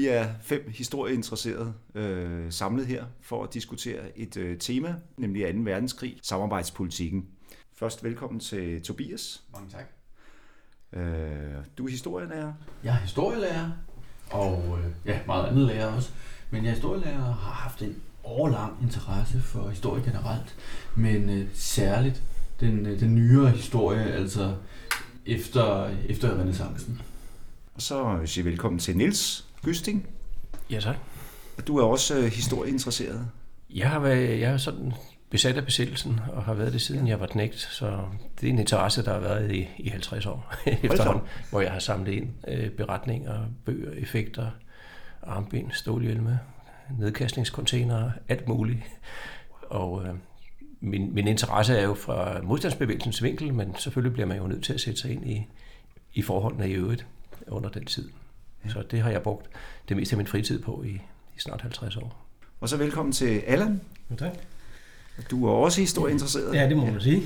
Vi er fem historieinteresserede øh, samlet her for at diskutere et øh, tema, nemlig 2. verdenskrig, samarbejdspolitikken. Først velkommen til Tobias. Mange tak. Øh, du er historielærer. Jeg er historielærer, og øh, ja, meget andet lærer også. Men jeg er historielærer og har haft en årlang interesse for historie generelt, men øh, særligt den, øh, den nyere historie, altså efter, efter renaissancen. Og så vil jeg sige velkommen til Niels Gysting. Ja, tak. Og du er også øh, historieinteresseret. Jeg har været, jeg er sådan besat af besættelsen, og har været det siden jeg var knægt, så det er en interesse, der har været i, i 50 år efterhånden, hvor jeg har samlet ind øh, beretninger, bøger, effekter, armbind, stålhjelme, nedkastningscontainere, alt muligt. Og øh, min, min interesse er jo fra modstandsbevægelsens vinkel, men selvfølgelig bliver man jo nødt til at sætte sig ind i, i forholdene i øvrigt under den tid. Ja. Så det har jeg brugt det meste af min fritid på i, i snart 50 år. Og så velkommen til Allan. Ja, tak. Du er også historieinteresseret. Ja, det må man sige.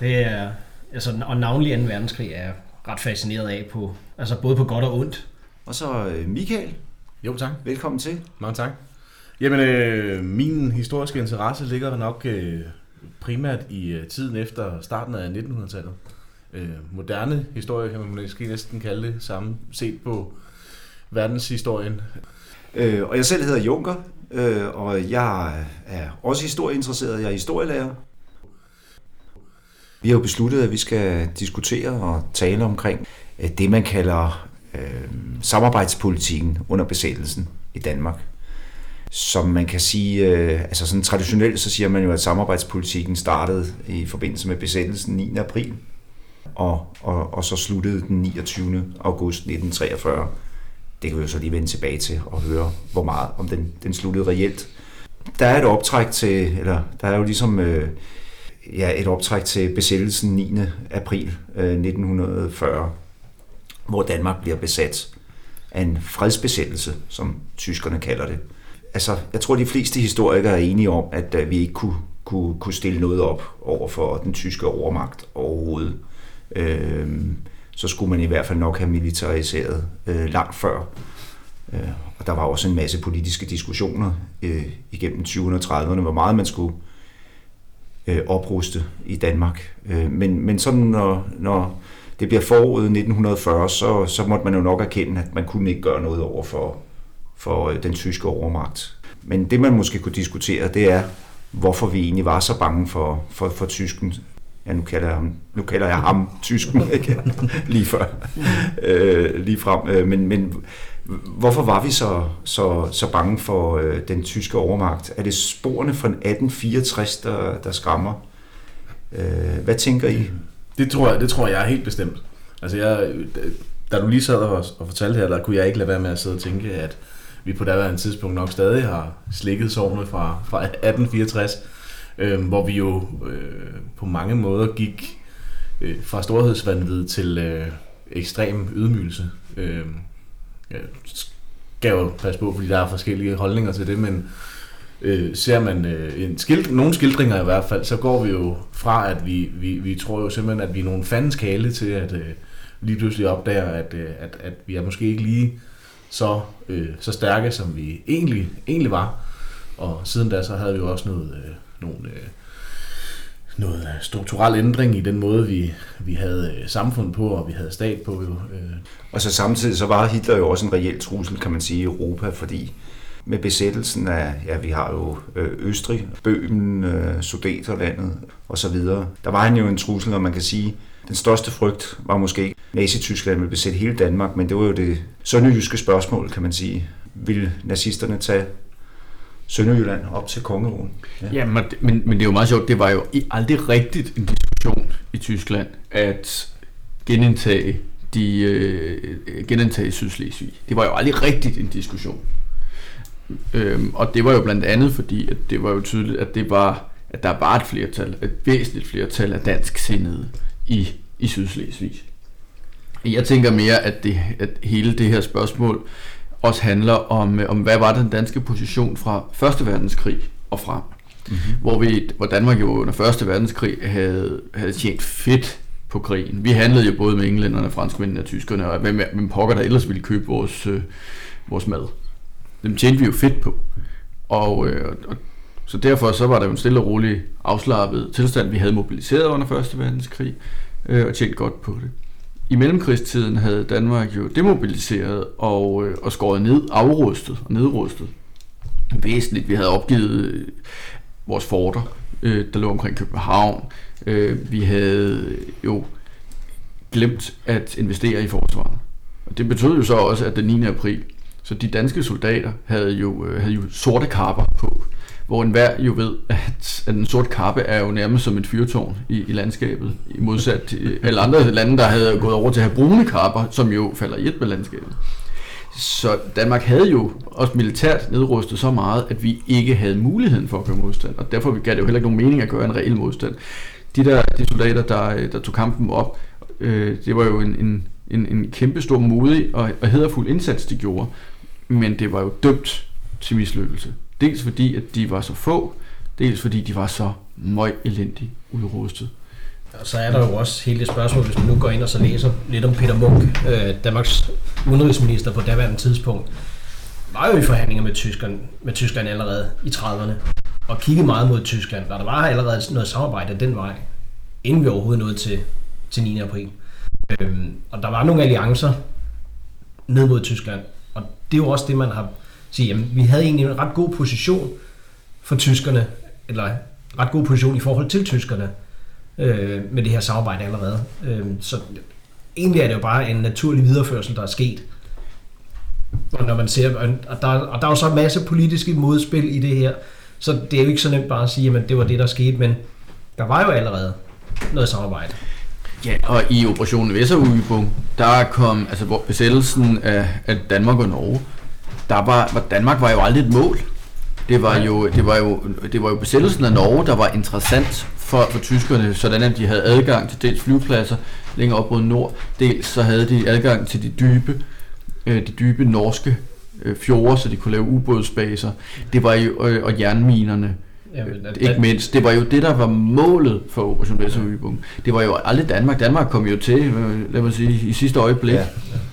Det er, altså, og navnlig 2. verdenskrig er jeg ret fascineret af på, altså både på godt og ondt. Og så øh, Michael. Jo, tak. Velkommen til. Mange tak. Jamen, øh, min historiske interesse ligger nok øh, primært i øh, tiden efter starten af 1900-tallet. Øh, moderne historie kan man måske næsten kalde det, samme set på verdenshistorien. Øh, og jeg selv hedder Junker, øh, og jeg er også historieinteresseret. Jeg er historielærer. Vi har jo besluttet, at vi skal diskutere og tale omkring øh, det, man kalder øh, samarbejdspolitikken under besættelsen i Danmark. Som man kan sige, øh, altså sådan traditionelt så siger man jo, at samarbejdspolitikken startede i forbindelse med besættelsen 9. april, og, og, og så sluttede den 29. august 1943 det kan vi jo så lige vende tilbage til og høre, hvor meget om den, den sluttede reelt. Der er et optræk til, eller der er jo ligesom øh, ja, et optræk til besættelsen 9. april øh, 1940, hvor Danmark bliver besat af en fredsbesættelse, som tyskerne kalder det. Altså, jeg tror, de fleste historikere er enige om, at øh, vi ikke kunne, kunne, kunne stille noget op over for den tyske overmagt overhovedet. Øh, så skulle man i hvert fald nok have militariseret øh, langt før. Øh, og der var også en masse politiske diskussioner øh, igennem 20'erne og 30'erne, hvor meget man skulle øh, opruste i Danmark. Øh, men, men sådan når, når det bliver foråret 1940, så, så måtte man jo nok erkende, at man kunne ikke gøre noget over for, for øh, den tyske overmagt. Men det man måske kunne diskutere, det er, hvorfor vi egentlig var så bange for, for, for tysken, ja, nu kalder jeg ham, nu kalder jeg ham tysken, ikke? lige før, øh, lige frem. Øh, men, men hvorfor var vi så, så, så bange for øh, den tyske overmagt? Er det sporene fra 1864, der, der skræmmer? Øh, hvad tænker I? Det tror jeg, det tror jeg er helt bestemt. Altså jeg, da du lige sad og, og fortalte her, der kunne jeg ikke lade være med at sidde og tænke, at vi på daværende tidspunkt nok stadig har slikket sovnet fra, fra 1864 øh, hvor vi jo øh, på mange måder gik øh, fra storhedsvandvid til øh, ekstrem ydmygelse. Øh, jeg skal jo passe på, fordi der er forskellige holdninger til det, men øh, ser man øh, en skilt, nogle skildringer i hvert fald, så går vi jo fra, at vi, vi, vi tror jo simpelthen, at vi er nogle fandens kale til, at øh, lige pludselig opdager, at, øh, at, at vi er måske ikke lige så, øh, så stærke, som vi egentlig, egentlig var. Og siden da, så havde vi jo også noget, øh, nogle, øh, noget strukturel ændring i den måde, vi, vi havde øh, samfund på, og vi havde stat på. Jo. Øh. Og så samtidig så var Hitler jo også en reel trussel, kan man sige, i Europa, fordi med besættelsen af, ja, vi har jo øh, Østrig, Bøhmen, øh, Sudeterlandet osv. Der var han jo en trussel, og man kan sige, den største frygt var måske ikke, Nazi-Tyskland ville besætte hele Danmark, men det var jo det sønderjyske spørgsmål, kan man sige. Vil nazisterne tage Sønderjylland op til Kongeåen. Ja, ja men, men, men det er jo meget sjovt, det var jo aldrig rigtigt en diskussion i Tyskland at genindtage de øh, genindtage Sydslesvig. Det var jo aldrig rigtigt en diskussion. Øhm, og det var jo blandt andet fordi, at det var jo tydeligt, at det var at der var et flertal, et væsentligt flertal af dansk sindede i, i Sydslesvig. Jeg tænker mere, at, det, at hele det her spørgsmål også handler om, øh, om hvad var den danske position fra Første Verdenskrig og frem. Mm-hmm. Hvor, vi, hvor Danmark jo under Første Verdenskrig havde, havde tjent fedt på krigen. Vi handlede jo både med englænderne, franskmændene og tyskerne, og hvem, hvem pokker der ellers ville købe vores, øh, vores mad. dem tjente vi jo fedt på. Og, øh, og så derfor så var der jo en stille og rolig afslappet tilstand. Vi havde mobiliseret under 1. verdenskrig øh, og tjent godt på det. I mellemkrigstiden havde Danmark jo demobiliseret og, øh, og skåret ned, afrustet og nedrustet væsentligt. Vi havde opgivet øh, vores forter, øh, der lå omkring København. Øh, vi havde jo glemt at investere i forsvaret. Og det betød jo så også, at den 9. april, så de danske soldater havde jo, øh, havde jo sorte kapper på, hvor enhver jo ved, at, at en sort kappe er jo nærmest som et fyrtårn i, i landskabet, i modsat til alle andre lande, der havde gået over til at have brune kapper, som jo falder i et med landskabet. Så Danmark havde jo også militært nedrustet så meget, at vi ikke havde muligheden for at gøre modstand, og derfor gav det jo heller ikke nogen mening at gøre en reel modstand. De der de soldater, der, der tog kampen op, øh, det var jo en, en, en, en kæmpe stor modig og, og hederfuld indsats, de gjorde, men det var jo dømt til mislykkelse. Dels fordi, at de var så få, dels fordi de var så møg elendigt udrustet. Og så er der jo også hele det spørgsmål, hvis man nu går ind og så læser lidt om Peter Munk, øh, Danmarks udenrigsminister på daværende tidspunkt, var jo i forhandlinger med Tyskland, med Tyskland allerede i 30'erne, og kiggede meget mod Tyskland, og der var allerede noget samarbejde den vej, inden vi overhovedet nåede til, til 9. april. Øhm, og der var nogle alliancer ned mod Tyskland, og det er jo også det, man har sige, jamen, vi havde egentlig en ret god position for tyskerne, eller ret god position i forhold til tyskerne, øh, med det her samarbejde allerede. Øh, så egentlig er det jo bare en naturlig videreførsel, der er sket. Og når man ser, og der, og der er jo så en masse politiske modspil i det her, så det er jo ikke så nemt bare at sige, at det var det, der skete, men der var jo allerede noget samarbejde. Ja, og i operationen Vesserudbung, der kom, altså hvor besættelsen af, af Danmark og Norge, der var, Danmark var jo aldrig et mål. Det var jo, det var jo, det var jo besættelsen af Norge, der var interessant for, for tyskerne, sådan at de havde adgang til dels flyvepladser længere op mod nord, dels så havde de adgang til de dybe, øh, de dybe norske øh, fjorde, så de kunne lave ubådsbaser. Det var jo, øh, og jernminerne. Jamen, at, ikke mindst. Det var jo det, der var målet for Operation Vesterøbung. Det var jo aldrig Danmark. Danmark kom jo til, øh, lad mig sige, i sidste øjeblik, ja,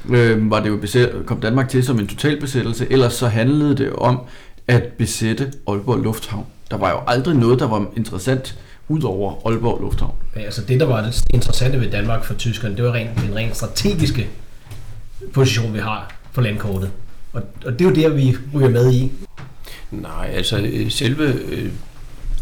ja. Øh, var det jo besæt, kom Danmark til som en total besættelse. Ellers så handlede det om at besætte Aalborg Lufthavn. Der var jo aldrig noget, der var interessant ud over Aalborg Lufthavn. Ja, altså det, der var det interessante ved Danmark for tyskerne, det var rent, den rent strategiske position, vi har for landkortet. Og, og det er jo der, vi ryger med i. Nej, altså øh, selve øh,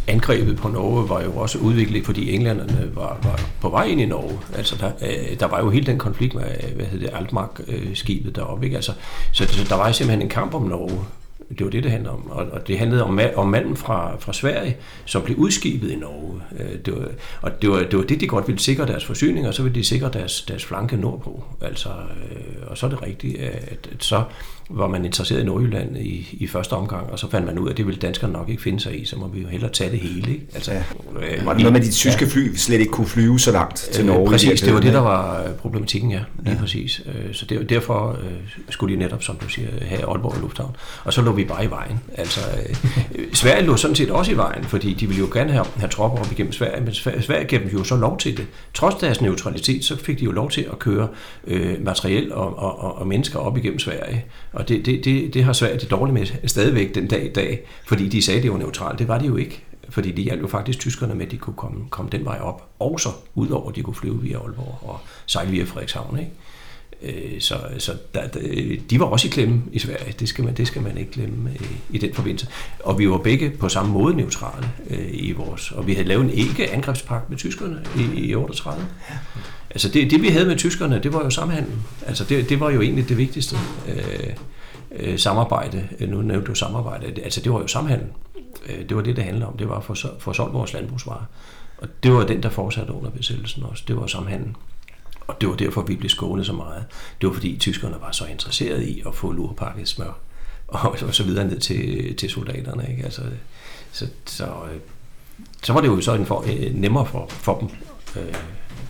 angrebet på Norge var jo også udviklet, fordi englænderne var, var på vej ind i Norge. Altså der, øh, der var jo hele den konflikt med, øh, hvad hedder det, Altmark-skibet deroppe. Ikke? Altså, så, så der var simpelthen en kamp om Norge. Det var det, det handlede om. Og, og det handlede om, om manden fra, fra Sverige, som blev udskibet i Norge. Øh, det var, og det var, det var det, de godt ville sikre deres forsyning, og så ville de sikre deres, deres flanke nordpå. Altså, øh, og så er det rigtigt, at, at så var man interesseret i Nordjylland i, i første omgang, og så fandt man ud af, at det ville danskerne nok ikke finde sig i, så må vi jo hellere tage det hele. Ikke? Altså, ja. øh, var det noget med, at de tyske fly slet ikke kunne flyve så langt til Norge? Øh, præcis, det var det, der var problematikken, ja. Lige ja. præcis. Øh, så det, derfor øh, skulle de netop, som du siger, have Aalborg Lufthavn. Og så lå vi bare i vejen. Altså, øh, Sverige lå sådan set også i vejen, fordi de ville jo gerne have, have tropper op igennem Sverige, men Sverige gav dem jo så lov til det. Trods deres neutralitet, så fik de jo lov til at køre øh, materiel og, og, og mennesker op igennem Sverige. Og det, det, det, det har Sverige det dårligt med stadigvæk den dag i dag, fordi de sagde, at det var neutralt. Det var det jo ikke. Fordi de hjalp jo faktisk tyskerne med, at de kunne komme, komme den vej op. og så udover, at de kunne flyve via Aalborg og sejle via Frederikshavn. Ikke? Øh, så, så der, de var også i klemme i Sverige. Det skal man, det skal man ikke glemme i, i den forbindelse. Og vi var begge på samme måde neutrale øh, i vores. Og vi havde lavet en ikke-angrebspagt med tyskerne i, i 38. Altså det, det vi havde med tyskerne, det var jo samhandel. Altså det, det var jo egentlig det vigtigste øh, øh, samarbejde. Nu nævnte du samarbejde. Altså det var jo samhandel. Øh, det var det, det handlede om. Det var for, for solgt vores landbrugsvarer. Og det var den, der fortsatte under besættelsen også. Det var samhandel. Og det var derfor, vi blev skånet så meget. Det var fordi tyskerne var så interesserede i at få lurpakket smør og, og så videre ned til, til soldaterne. Ikke? Altså, så, så, øh, så var det jo en for, øh, nemmere for, for dem øh,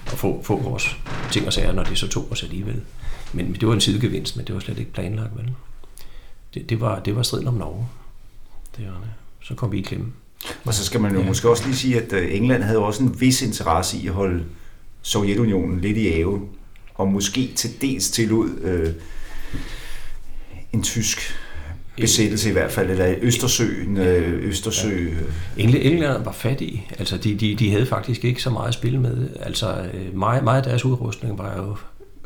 at få, få vores ting og sager, når det så tog os alligevel. Men det var en sidegevinst, men det var slet ikke planlagt, vel? Det, det, var, det var striden om Norge. Det var, så kom vi i klemme. Og så skal man jo ja. måske også lige sige, at øh, England havde også en vis interesse i at holde Sovjetunionen lidt i ave, og måske til dels tillod øh, en tysk besættelse i hvert fald, eller Østersøen, øh, Østersø. Ja. Engl- Englænderne var fattige. Altså, de, de, de havde faktisk ikke så meget at spille med. Altså, øh, meget, meget af deres udrustning var jo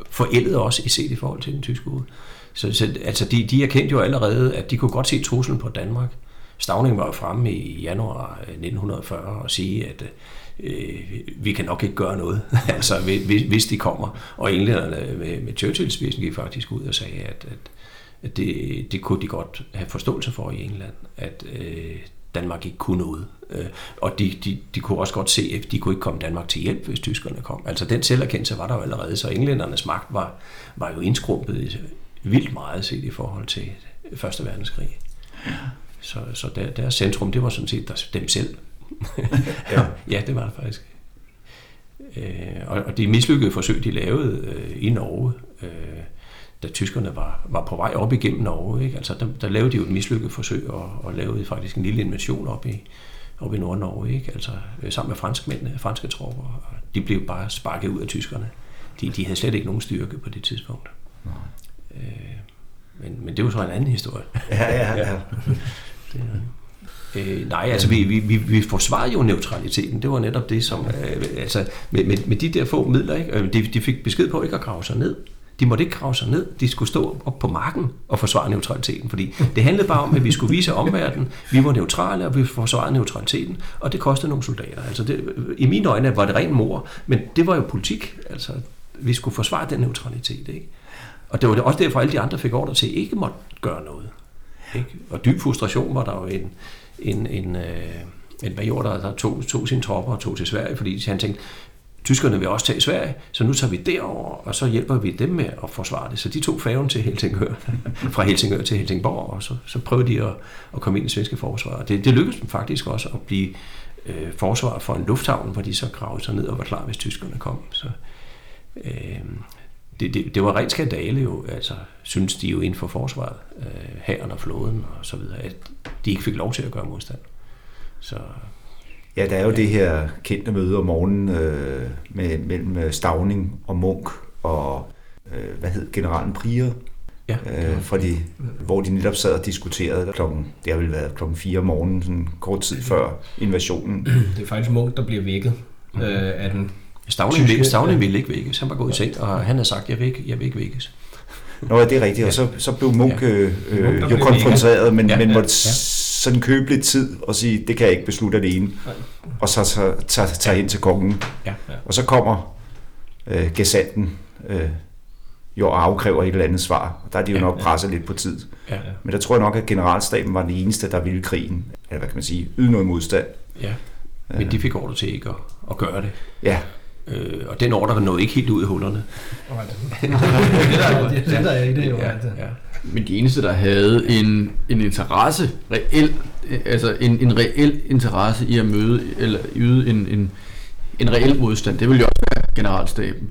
forældet også i set i forhold til den tyske ud. Så, så altså, de, de erkendte jo allerede, at de kunne godt se truslen på Danmark. Stavning var jo fremme i januar 1940 og sige, at øh, vi kan nok ikke gøre noget, altså hvis, hvis de kommer. Og englænderne med, med Churchills spidsen gik faktisk ud og sagde, at, at, at det, det kunne de godt have forståelse for i England, at øh, Danmark ikke kunne noget. Øh, og de, de, de kunne også godt se, at de kunne ikke komme Danmark til hjælp, hvis tyskerne kom. Altså den selverkendelse var der jo allerede, så englændernes magt var, var jo indskrumpet vildt meget set i forhold til Første Verdenskrig. Så, så der, deres centrum, det var sådan set der, dem selv. ja. ja, det var det faktisk. Øh, og, og de mislykkede forsøg, de lavede øh, i Norge, øh, da tyskerne var, var på vej op igennem Norge. Ikke? Altså, der, der lavede de jo et mislykket forsøg og, og lavede faktisk en lille invasion op i, op i Nord-Norge, ikke? Altså, øh, sammen med franskmændene, franske tropper. Og de blev bare sparket ud af tyskerne. De, de havde slet ikke nogen styrke på det tidspunkt. Nej. Øh, men, men det var så en anden historie. Ja, ja, ja. det, Øh, nej, altså vi, vi, vi, vi forsvarede jo neutraliteten. Det var netop det, som... Øh, altså med, med, med de der få midler, ikke? Øh, de, de fik besked på ikke at grave sig ned. De måtte ikke grave sig ned. De skulle stå op på marken og forsvare neutraliteten. Fordi det handlede bare om, at vi skulle vise omverdenen, vi var neutrale, og vi forsvarede neutraliteten. Og det kostede nogle soldater. Altså det, I mine øjne var det ren mor, men det var jo politik. Altså, vi skulle forsvare den neutralitet. Ikke? Og det var også derfor, at alle de andre fik ordre til ikke måtte gøre noget. Ikke? Og dyb frustration var der jo en, en, en, øh, en major, der, der tog, tog sine tropper og tog til Sverige, fordi han tænkte, tyskerne vil også tage Sverige, så nu tager vi derover, og så hjælper vi dem med at forsvare det. Så de tog færgen til Helsingør, fra Helsingør til Helsingborg, og så, så prøvede de at, at komme ind i svenske forsvar. Det, det lykkedes dem faktisk også at blive øh, forsvar for en lufthavn, hvor de så gravede sig ned og var klar, hvis tyskerne kom. Så, øh, det, det, det var rent skandale jo, altså synes de jo inden for forsvaret, øh, hæren og flåden og så videre, at de ikke fik lov til at gøre modstand. Så, ja, der er jo ja. det her kendte møde om morgenen øh, med, mellem øh, Stavning og Munk og, øh, hvad hed generalen Prier, ja. øh, fra de, hvor de netop sad og diskuterede klokken, det har vel været klokken 4 om morgenen, sådan kort tid før invasionen. Det er faktisk Munk, der bliver vækket mm. øh, af den Stavning, tyske, Stavning ville ikke vækkes. Han var gået i seng, og han havde sagt, jeg vil ikke, jeg vil ikke vækkes. Nå, det er rigtigt, og så, så blev Munk ja. øh, øh jo konfronteret, men, ja, men måtte ja. sådan købe lidt tid og sige, det kan jeg ikke beslutte alene, og så tage tage, tage hen til kongen. Ja. Og så kommer øh, gesanten øh, jo og afkræver et eller andet svar. Der er de jo nok presset lidt på tid. Ja. Men der tror jeg nok, at generalstaben var den eneste, der ville krigen, eller hvad kan man sige, yde noget modstand. Ja, men de fik ordre til ikke at, at gøre det. Ja, Øh, og den ordre nåede ikke helt ud i hullerne. det er det, der er i det jo. Ja, ja. Men de eneste, der havde en, en interesse, reel, altså en, en reel interesse i at møde, eller yde en, en, en reel modstand, det ville jo også være generalstaben.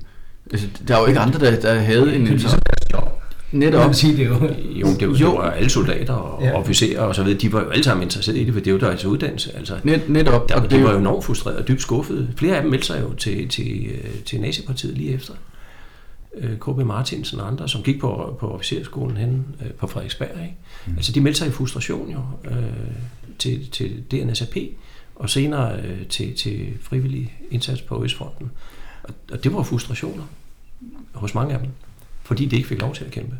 Altså, der er jo ikke andre, der, der havde en interesse. Netop. Jeg sige, det jo. Jo, det, var, jo. det var alle soldater og ja. officerer og så videre, de var jo alle sammen interesserede i det, for det var deres uddannelse. Altså, Net, netop. Der, og de var jo enormt frustrerede og dybt skuffede. Flere af dem meldte sig jo til, til, til nazipartiet lige efter. Øh, K.B. Martinsen og andre, som gik på, på officerskolen hen øh, på Frederiksberg. Ikke? Mm. Altså de meldte sig i frustration jo øh, til, til DNSAP, og senere øh, til, til frivillig indsats på Østfronten. Og, og det var frustrationer hos mange af dem fordi de ikke fik lov til at kæmpe.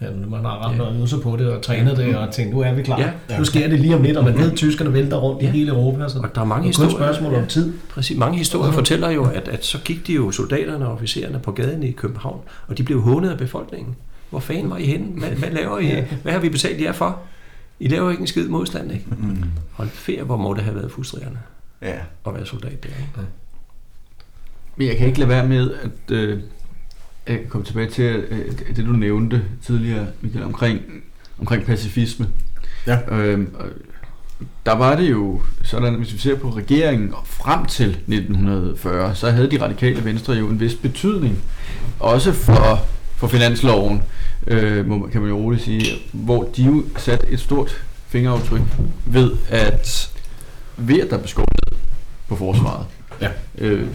Ja, man har ramt ja. noget på det og trænet det og tænkt, nu er vi klar. Ja. Ja. Nu sker det lige om lidt, og man ved, at tyskerne vælter rundt ja. i hele Europa. Så og der er mange historier. spørgsmål om tid. Præcis. Mange historier fortæller jo, at, at så gik de jo soldaterne og officererne på gaden i København, og de blev hånet af befolkningen. Hvor fanden var I henne? Hvad, hvad laver I? Hvad har vi betalt jer for? I laver ikke en skid modstand, ikke? Mm. Hold ferie, hvor må det have været frustrerende ja. at være soldat der. Ikke? Ja. Men jeg kan ikke lade være med at øh, jeg komme tilbage til øh, det, du nævnte tidligere, Michael, omkring, omkring pacifisme. Ja. Øhm, der var det jo sådan, hvis vi ser på regeringen frem til 1940, så havde de radikale venstre jo en vis betydning, også for, for finansloven, øh, kan man jo roligt sige, hvor de jo satte et stort fingeraftryk ved, at ved at der blev på forsvaret. Ja. Øh,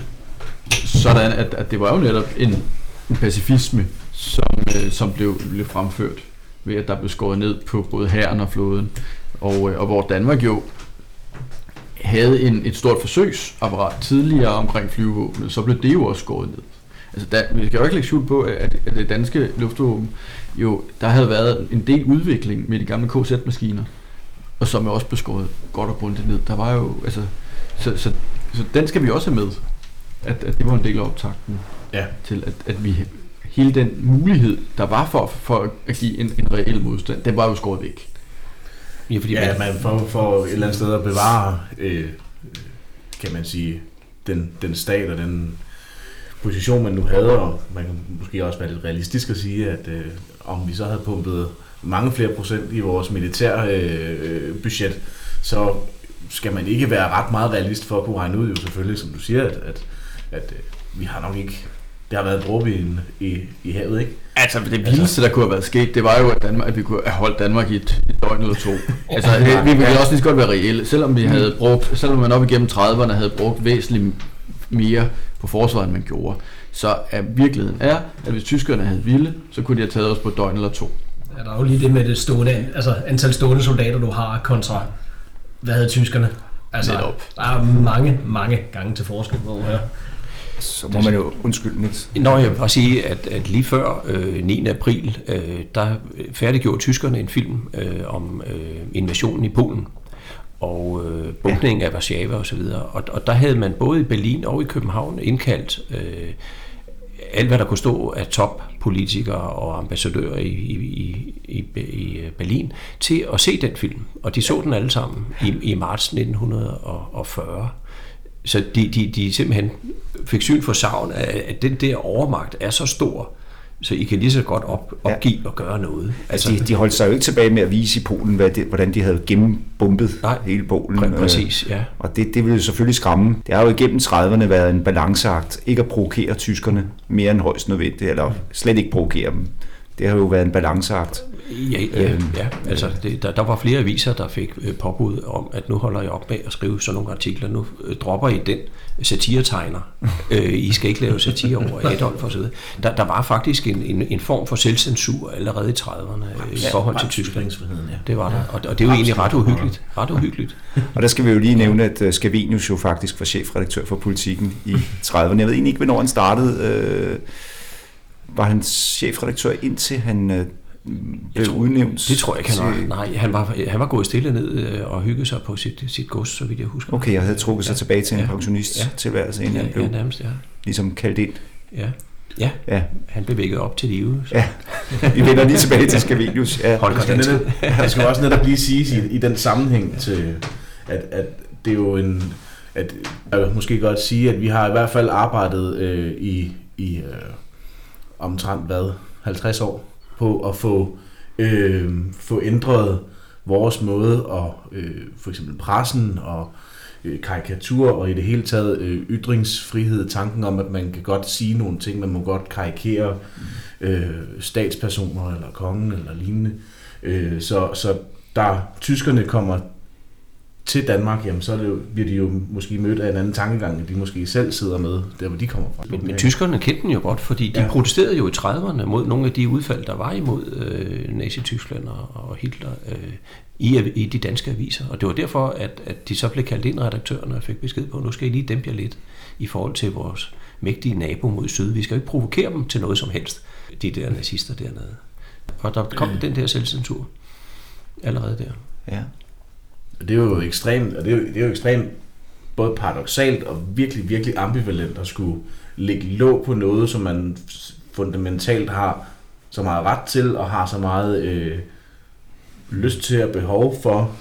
sådan, at, at det var jo netop en pacifisme, som, øh, som blev, blev fremført ved at der blev skåret ned på både hæren og flåden. Og, øh, og hvor Danmark jo havde en, et stort forsøgsapparat tidligere omkring flyvevåbnet, så blev det jo også skåret ned. Altså, der, vi skal jo ikke lægge skjul på, at, at det danske luftvåben, jo, der havde været en del udvikling med de gamle KZ-maskiner, og som er også beskåret godt og grundigt ned. Der var jo, altså, så, så, så den skal vi også have med, at, at det var en del af optakten Ja. til, at, at vi hele den mulighed, der var for, for at give en, en reel modstand, den var jo skåret væk. Ja, fordi Ja, man, man for, for et eller andet sted at bevare, øh, kan man sige, den, den stat og den position, man nu havde, og man kan måske også være lidt realistisk at sige, at øh, om vi så havde pumpet mange flere procent i vores militær øh, budget, så skal man ikke være ret meget realist for at kunne regne ud, jo selvfølgelig, som du siger, at, at, at øh, vi har nok ikke, det har været dråbe i, i, i havet, ikke? Altså, det vildeste, der kunne have været sket, det var jo, at, Danmark, at vi kunne have holdt Danmark i et, et døgn eller to. altså, det, vi ville også lige så godt være reelle. Selvom vi havde brugt, selvom man op igennem 30'erne havde brugt væsentligt mere på forsvaret, end man gjorde, så er virkeligheden er, at hvis tyskerne havde ville, så kunne de have taget os på et døgn eller to. Ja, der er jo lige det med det stående, altså antal stående soldater, du har kontra, hvad havde tyskerne? Altså, Netop. der er mange, mange gange til forskel på her. Så må man jo undskylde lidt. Nå, jeg vil bare sige, at, at lige før øh, 9. april, øh, der færdiggjorde tyskerne en film øh, om øh, invasionen i Polen og øh, bunkningen af Warszawa og så videre. Og, og der havde man både i Berlin og i København indkaldt øh, alt, hvad der kunne stå af toppolitikere og ambassadører i, i, i, i, i Berlin til at se den film. Og de så den alle sammen i, i marts 1940. Så de, de, de simpelthen fik syn for savn af, at den der overmagt er så stor, så I kan lige så godt op, opgive og gøre noget. Altså, de, de holdt sig jo ikke tilbage med at vise i Polen, hvad det, hvordan de havde gennembumpet Nej, hele Polen. Præ- øh, præcis, ja. Og det, det ville jo selvfølgelig skræmme. Det har jo igennem 30'erne været en balanceakt. Ikke at provokere tyskerne mere end højst nødvendigt, eller slet ikke provokere dem. Det har jo været en balanceakt. Ja, ja, ja. altså det, der, der var flere aviser, der fik øh, påbud om, at nu holder jeg op med at skrive sådan nogle artikler. Nu øh, dropper I den satiretegner. øh, I skal ikke lave satire over Adolf videre. Der, der var faktisk en, en, en form for selvcensur allerede i 30'erne øh, i forhold til Tyskland. Ja. Det var der, og, og det er jo egentlig ret uhyggeligt. Ret uhyggeligt. Og der skal vi jo lige nævne, at øh, Scavenius jo faktisk var chefredaktør for politikken i 30'erne. Jeg ved egentlig ikke, hvornår han startede. Øh, var han chefredaktør indtil han øh, blev tror- udnævnt? Det tror jeg ikke, han til- var. Nej, han var, han var gået stille ned øh, og hyggede sig på sit, sit gods, så vidt jeg husker. Okay, jeg havde trukket sig Ja. tilbage til en Ja. pensionist-tilværelse, inden Ja, han blev ja, nærmest, ja. ligesom kaldt ind. Ja. ja, Ja, han blev vækket op til live. Så. ja. Vi vender lige tilbage til Scavenius. Ja. Holger Det skal, netop, det skal også netop lige siges i, i den sammenhæng til, at, at det er jo en, at jeg vil måske godt sige, at vi har i hvert fald arbejdet øh, i, i øh, omtrent hvad, 50 år på at få, øh, få ændret vores måde og øh, for eksempel pressen og øh, karikatur og i det hele taget øh, ytringsfrihed, tanken om, at man kan godt sige nogle ting, man må godt karikere øh, statspersoner eller kongen eller lignende. Øh, så, så der tyskerne kommer til Danmark, jamen så er det jo, bliver de jo måske mødt af en anden tankegang, end de måske selv sidder med, der hvor de kommer fra. Men, men tyskerne kendte den jo godt, fordi de Ja. protesterede jo i 30'erne mod nogle af de udfald, der var imod øh, Nazi-Tyskland og, og Hitler øh, i, i de danske aviser. Og det var derfor, at, at de så blev kaldt ind redaktørerne og fik besked på, at nu skal I lige dæmpe jer lidt i forhold til vores mægtige nabo mod syd. Vi skal jo ikke provokere dem til noget som helst, de der nazister dernede. Og der kom den der selvcensur allerede der. Ja. Og det er jo ekstremt, og det er jo, det er jo ekstremt både paradoxalt og virkelig, virkelig ambivalent at skulle lægge låg på noget, som man fundamentalt har så meget ret til, og har så meget øh, lyst til og behov for.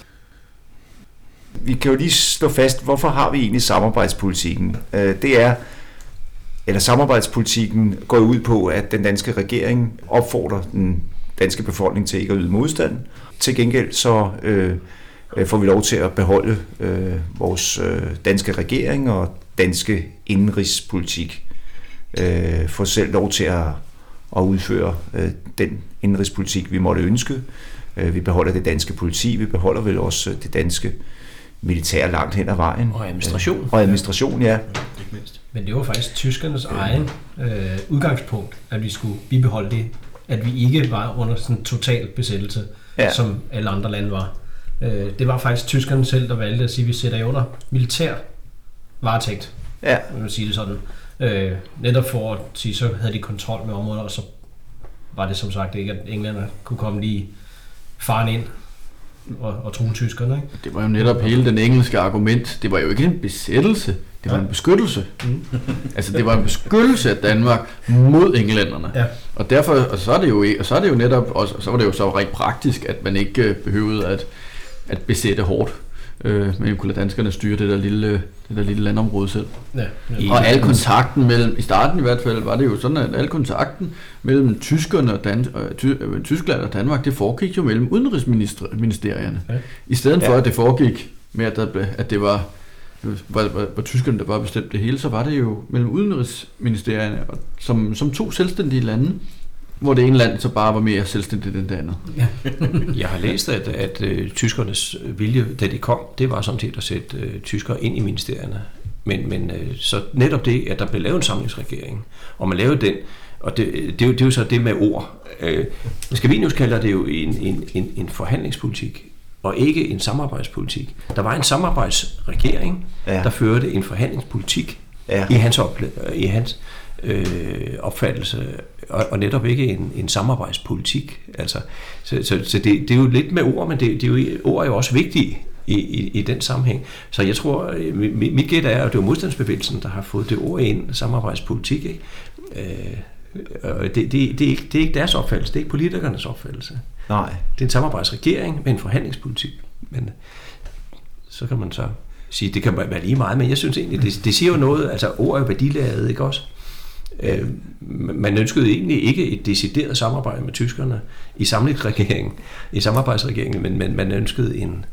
Vi kan jo lige slå fast, hvorfor har vi egentlig samarbejdspolitikken? Øh, det er, eller samarbejdspolitikken går ud på, at den danske regering opfordrer den danske befolkning til ikke at yde modstand. Til gengæld så øh, øh, får vi lov til at beholde øh, vores øh, danske regering og danske indrigspolitik. Øh, får selv lov til at, at udføre øh, den indrigspolitik, vi måtte ønske. Øh, vi beholder det danske politi, vi beholder vel også øh, det danske militær langt hen ad vejen. Og administration. Og administration, ja. Ikke mindst. Men det var faktisk tyskernes egen øh, udgangspunkt, at vi skulle bibeholde det at vi ikke var under sådan en total besættelse, Ja. ja. som alle andre lande var. Øh, det var faktisk tyskerne selv, der valgte at sige, at vi sætter jer under militær varetægt, Ja, vil man sige det sådan. Øh, netop for at sige, så havde de kontrol med området, og så var det som sagt ikke, at englænder kunne komme lige faren ind og, og true tyskerne. Ikke? Det var jo netop hele den engelske argument. Det var jo ikke en besættelse, det var en beskyttelse. altså det var en beskyttelse af Danmark mod englænderne. Ja. Og derfor, og så er det jo, og så er det jo netop, og så var det jo så rent praktisk, at man ikke øh, behøvede at, at besætte hårdt. Øh, men kunne lade danskerne styre det der lille, det der lille landområde selv. Ja, ja. Og al kontakten mellem, i starten i hvert fald, var det jo sådan, at al kontakten mellem tyskerne og Dan, øh, ty, øh, Tyskland og Danmark, det foregik jo mellem udenrigsministerierne. Ja. I stedet for, Ja. at det foregik med, at, der, at det var, var, var, var tyskerne, der bare bestemte det hele, så var det jo mellem udenrigsministerierne, og, som, som to selvstændige lande, hvor det ene land så bare var mere selvstændigt end det andet. Jeg har læst, at, at øh, tyskernes vilje, da de kom, det var sådan set at sætte øh, tyskere ind i ministerierne. Men, men øh, så netop det, at der blev lavet en samlingsregering, og man lavede den, og det, det, er, jo, det er jo så det med ord. Øh, Scavenius kalder det jo en, en, en, en forhandlingspolitik, og ikke en samarbejdspolitik. Der var en samarbejdsregering, Ja. ja. der førte en forhandlingspolitik Ja. i hans, ople- i hans øh, opfattelse, og, og netop ikke en, en samarbejdspolitik. Altså, så så, så det, det er jo lidt med ord, men det, det er jo, ord er jo også vigtige i, i, i den sammenhæng. Så jeg tror, øh, mit, mit gæt er, at det er modstandsbevægelsen, der har fået det ord ind, samarbejdspolitik. Ikke? Øh, det, det, det, er ikke, det er ikke deres opfattelse, det er ikke politikernes opfattelse. nej. Det er en samarbejdsregering med en forhandlingspolitik. Men så kan man så sige, det kan være lige meget, men jeg synes egentlig, det, det siger jo noget, altså ord er jo værdiladet, ikke også? Øh, man ønskede egentlig ikke et decideret samarbejde med tyskerne i samlingsregeringen, i samarbejdsregeringen, men, men man ønskede en,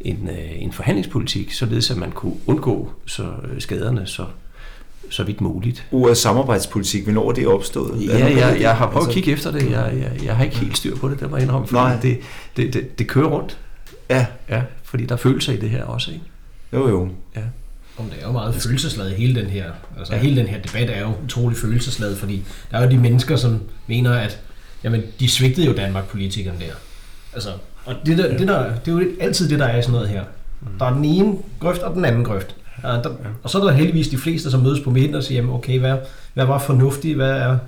en, øh, en forhandlingspolitik, således at man kunne undgå så øh, skaderne så, så vidt muligt. Ordet samarbejdspolitik, hvornår er det opstået? Er Ja, der noget jeg, jeg har prøvet Altså, at kigge efter det. Jeg, jeg, jeg har ikke helt styr på det, der var indrømme, Nej. det, det, det, det kører rundt. Ja, Ja, fordi der er følelser i det her også, ikke? jo jo. Ja. Om det er jo meget følelsesladet, hele den her, altså Ja. ja. hele den her debat er jo utrolig følelsesladet, fordi der er jo de mennesker, som mener, at jamen, de svigtede jo Danmark, politikerne der. Altså, og det, der, det, der, det er jo altid det, der er i sådan noget her. Der er den ene grøft og den anden grøft. Ja, der, og så er der heldigvis de fleste, som mødes på midten og siger, jamen, okay, hvad, hvad var fornuftigt, hvad er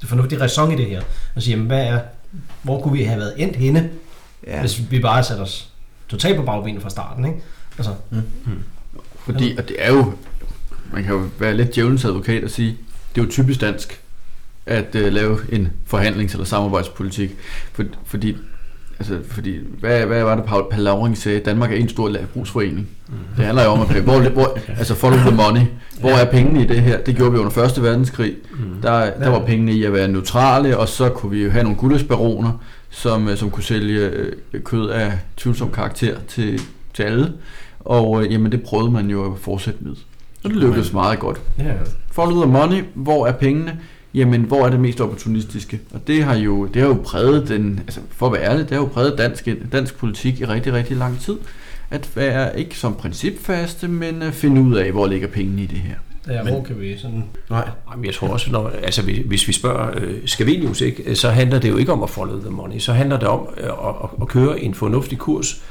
det fornuftige ræson i det her? Og siger, jamen, hvad er, hvor kunne vi have været endt henne, Ja. ja. hvis vi bare satte os totalt på bagbenene fra starten, ikke? Altså, Fordi, og det er jo, man kan jo være lidt djævelens advokat og sige, det er jo typisk dansk at uh, lave en forhandlings- eller samarbejdspolitik. For, fordi, altså, fordi hvad, hvad var det, Paul Lauring sagde? Danmark er en stor landbrugsforening. Mm. Det handler jo om, at hvor, hvor, altså follow the money. Hvor er pengene i det her? Det gjorde vi under Første Verdenskrig. Mm. Der, der var pengene i at være neutrale, og så kunne vi jo have nogle guldesbaroner, som, øh, som kunne sælge øh, kød af tvivlsom karakter til, til alle. Og øh, jamen, det prøvede man jo at fortsætte med. Og det lykkedes meget godt. ja, Follow the money, hvor er pengene? Jamen, hvor er det mest opportunistiske? Og det har jo, det har jo præget den, altså for at være ærlig, det har jo præget dansk, dansk politik i rigtig, rigtig lang tid. At være ikke som principfaste, men at finde ud af, hvor ligger pengene i det her. ja hvor kan vi sådan... Nej. Jamen, jeg tror også, når, altså, hvis- hvis vi spørger øh, Scavenius, ikke, så handler det jo ikke om at follow the money, så handler det om øh, at, at køre en fornuftig kurs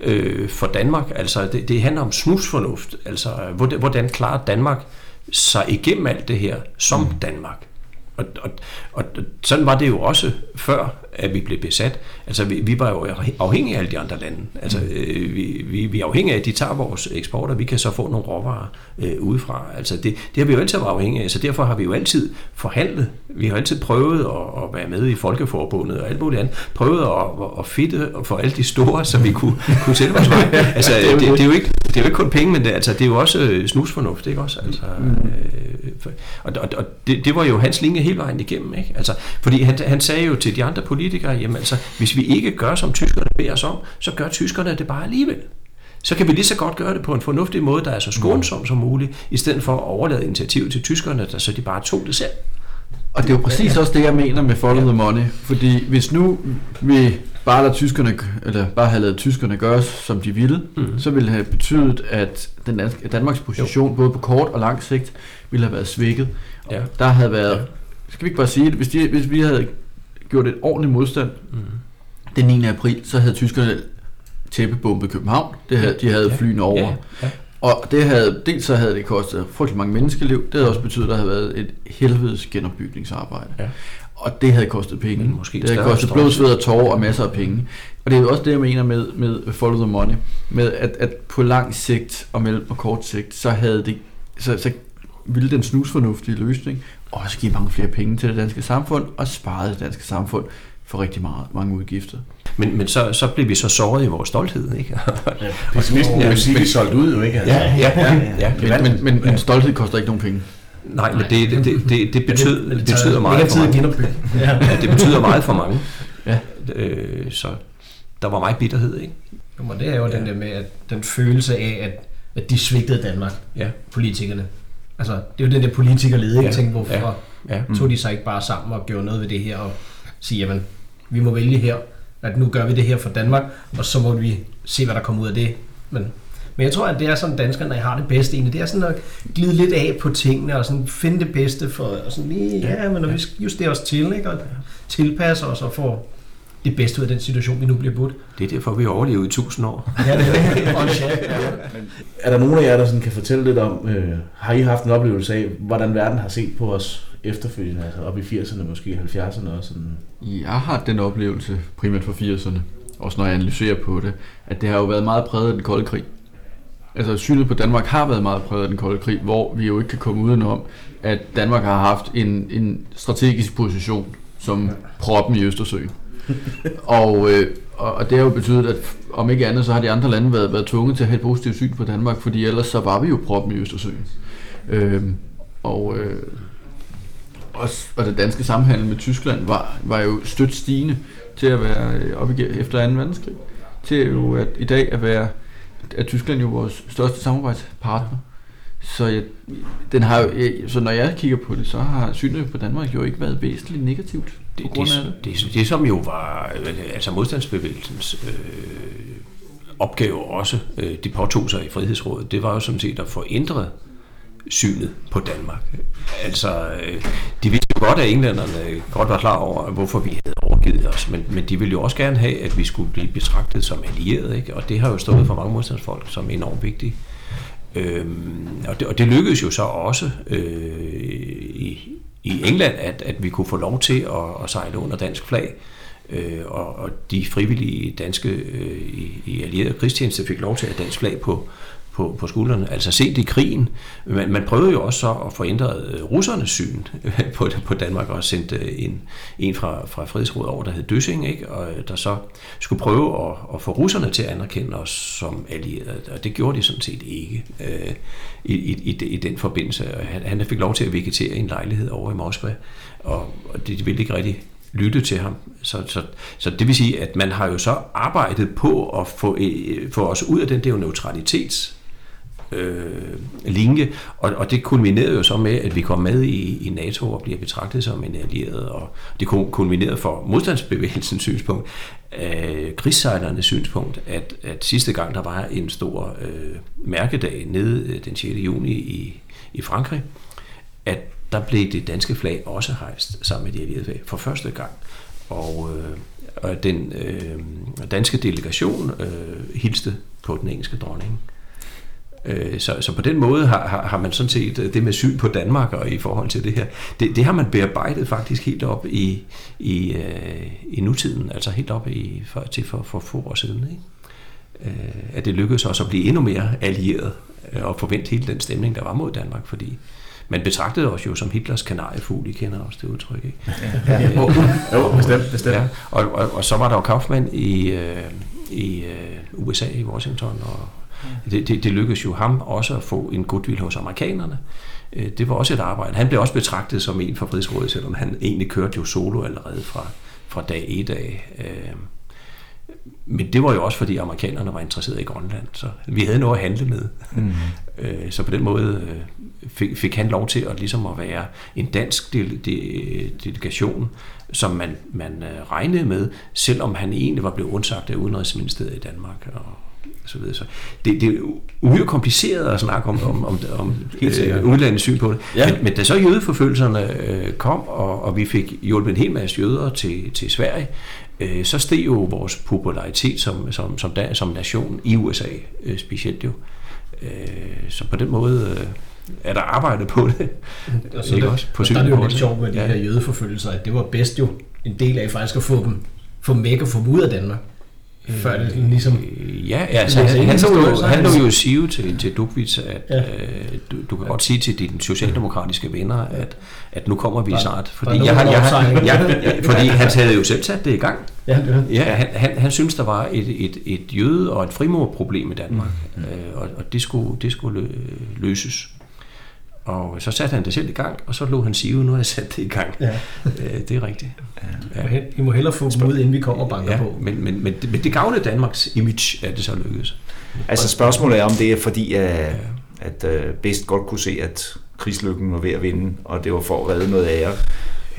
øh, for Danmark. Altså, det, det handler om snusfornuft. Altså, hvordan, hvordan klarer Danmark sig igennem alt det her som mm. Danmark? Og, og, og sådan var det jo også før, at vi blev besat. Altså, vi, vi var jo afhængige af alle de andre lande. Altså, øh, vi, vi, vi er afhængige af, at de tager vores eksport, og vi kan så få nogle råvarer øh, udefra. Altså, det, det har vi jo altid været afhængige af, så derfor har vi jo altid forhandlet. Vi har altid prøvet at, at være med i Folkeforbundet og alt muligt andet. Prøvet at, at, fedte for alle de store, så vi kunne, kunne sælge vores vej. Altså, det, det, er jo ikke, det er jo ikke kun penge, men det, altså, det er jo også øh, snusfornuft, ikke også? Altså, øh, for- og og, og det, det var jo hans linje hele vejen igennem, ikke? Altså, fordi han, han sagde jo til de andre politikere, jamen altså, hvis vi ikke gør, som tyskerne beder os om, så gør tyskerne det bare alligevel. Så kan vi lige så godt gøre det på en fornuftig måde, der er så skånsom som muligt, i stedet for at overlade initiativet til tyskerne, der så de bare tog det selv. Og det er jo præcis også det, jeg mener med follow the money. Fordi hvis nu vi bare lader tyskerne, eller bare havde lavet tyskerne gøre, som de ville, mm. så ville det have betydet, at den danske, Danmarks position, jo. både på kort og lang sigt, ville have været svækket. Ja. Der havde været, Ja. skal vi ikke bare sige det, hvis, de, hvis vi havde gjort et ordentligt modstand. Mm. Den 9. april, så havde tyskerne tæppebombet København. Det havde, de havde flyene over. Ja, ja. Og det havde, dels så havde det kostet frygtelig mange menneskeliv, det havde også betydet, at der havde været et helvedes genopbygningsarbejde. Ja. Og det havde kostet penge. Men måske det havde kostet blod, sved og tårer og masser af penge. Og det er jo også det, jeg mener med, med follow the money. Med at, at på lang sigt og mellem og kort sigt, så havde det, så, så ville den snusfornuftige løsning også give mange flere penge til det danske samfund og spare det danske samfund for rigtig meget, mange udgifter. Men, men så, så blev vi så såret i vores stolthed, ikke? ja, pessimisten vil sige, at vi solgte ud jo, ikke? Altså. Ja, ja, ja. ja, ja. Men, men, men stolthed koster ikke nogen penge. Nej, men det, det, det, det, det, betyder, det betyder meget for mange. Ja, det betyder meget for mange. Ja. Øh, så der var meget bitterhed, ikke? Jo, men det er jo ja. den der med, at den følelse af, at, at de svigtede Danmark, ja. politikerne. Altså, det er jo den der politikerlede? Ja. Tænk, hvorfor ja. Ja. Mm. tog de sig ikke bare sammen og gjorde noget ved det her, og sige, jamen, vi må vælge her, at nu gør vi det her for Danmark, og så må vi se, hvad der kommer ud af det. Men men jeg tror, at det er sådan, danskerne har det bedste egentlig. Det er sådan at glide lidt af på tingene, og sådan finde det bedste for, og sådan lige, ja, men når vi justerer os til, ikke, og tilpasser os og får det bedste ud af den situation, vi nu bliver budt. Det er derfor, vi overlever i tusind år. ja, det er det. er der nogen af jer, der sådan kan fortælle lidt om, øh, har I haft en oplevelse af, hvordan verden har set på os efterfølgende, altså op i 80'erne, måske 70'erne og sådan? Jeg har den oplevelse, primært fra 80'erne, også når jeg analyserer på det, at det har jo været meget præget af den kolde krig altså synet på Danmark har været meget præget af den kolde krig, hvor vi jo ikke kan komme udenom, at Danmark har haft en, en strategisk position som proppen i Østersøen. og, øh, og det har jo betydet, at om ikke andet, så har de andre lande været, været tvunget til at have et positivt syn på Danmark, fordi ellers så var vi jo proppen i Østersøen. Øh, og, øh, også, og det danske samhandel med Tyskland var, var jo stødt stigende til at være øh, op efter 2. verdenskrig. Til jo at i dag at være at Tyskland jo vores største samarbejdspartner. Så, jeg, den har så når jeg kigger på det, så har synet på Danmark jo ikke været væsentligt negativt. Det, det, det, det, det som jo var altså modstandsbevægelsens øh, opgave også, øh, de påtog sig i Frihedsrådet, det var jo sådan set at forændre synet på Danmark. Altså, øh, de vidste jo godt, at englænderne godt var klar over, hvorfor vi havde overgivet os, men, men de ville jo også gerne have, at vi skulle blive betragtet som allierede, ikke? og det har jo stået for mange modstandsfolk som enormt vigtigt. Øhm, og, det, og det lykkedes jo så også øh, i, i England, at, at vi kunne få lov til at, at sejle under dansk flag, øh, og, og de frivillige danske øh, i, i allieret krigstjeneste fik lov til at dansk flag på, på, på skuldrene, altså sent i krigen. Man, man prøvede jo også så at få ændret øh, russernes syn på, på Danmark og sendt øh, en, en fra, fra Frihedsrådet over, der hed Døssing, ikke? og øh, der så skulle prøve at, at få russerne til at anerkende os som allierede, og det gjorde de sådan set ikke øh, i, i, i den forbindelse. Han, han fik lov til at vegetere i en lejlighed over i Moskva, og, og det ville ikke rigtig lytte til ham. Så, så, så det vil sige, at man har jo så arbejdet på at få, få os ud af den der neutralitets øh, linje, og, og det kulminerede jo så med, at vi kom med i, i NATO og bliver betragtet som en allieret, og det kulminerede for modstandsbevægelsens synspunkt, øh, krigssejlernes synspunkt, at, at sidste gang der var en stor øh, mærkedag nede øh, den 6. juni i, i Frankrig, at der blev det danske flag også hejst sammen med de allierede flag for første gang. Og, øh, og den øh, danske delegation øh, hilste på den engelske dronning. Øh, så, så på den måde har, har, har man sådan set øh, det med syn på Danmark og i forhold til det her, det, det har man bearbejdet faktisk helt op i, i, øh, i nutiden, altså helt op i, for, til for, for få år siden. Ikke? At det lykkedes også at blive endnu mere allieret og forvente hele den stemning, der var mod Danmark, fordi man betragtede os jo som Hitlers kanariefugl, I kender også det udtryk, ikke? Ja, ja. jo, bestemt, bestemt. Ja, og, og, og så var der jo Kaufmann i, øh, i øh, USA, i Washington, og det, det, det lykkedes jo ham også at få en goodwill hos amerikanerne. Øh, det var også et arbejde. Han blev også betragtet som en for Frihedsrådet, selvom han egentlig kørte jo solo allerede fra, fra dag 1 af. Øh, men det var jo også, fordi amerikanerne var interesseret i Grønland, så vi havde noget at handle med. Mm. Så på den måde fik, fik han lov til at, ligesom at være en dansk delegation, som man, man regnede med, selvom han egentlig var blevet undsagt af Udenrigsministeriet i Danmark. Og så videre. Så det, det er uhyre kompliceret at snakke om, om, om, om øh, udlandets syn på det. Ja. Men, men da så jødeforfølgelserne øh, kom, og, og vi fik hjulpet en hel masse jøder til, til Sverige, øh, så steg jo vores popularitet som, som, som, da, som nation i USA øh, specielt jo. Øh, så på den måde øh, er der arbejdet på det. Og så det, også, på og der er det jo lidt sjovt med de ja. her jødeforfølgelser, at det var bedst jo en del af faktisk at få dem, få dem væk og få dem ud af Danmark før det ligesom... Ja, ja altså, han, han, lå, han lå jo sige til, til Dukvits, at ja. øh, du, du kan godt sige til dine socialdemokratiske venner, at, at nu kommer vi snart. Fordi, jeg, jeg, jeg, jeg, jeg, fordi han havde jo selv sat det i gang. Ja, det ja han, han, han synes, der var et, et, et jøde- og et frimorproblem i Danmark, mm. øh, og, og det skulle, det skulle løses. Og så satte han det selv i gang, og så lå han sige, nu har jeg sat det i gang. Ja. Øh, det er rigtigt. Ja. Vi må hellere få dem ud, inden vi kommer og banker ja, på. Men, men, men, det, men det gavner Danmarks image, at det så lykkedes. Altså spørgsmålet er, om det er fordi, at, at uh, bedst godt kunne se, at krigslykken var ved at vinde, og det var for at redde noget ære.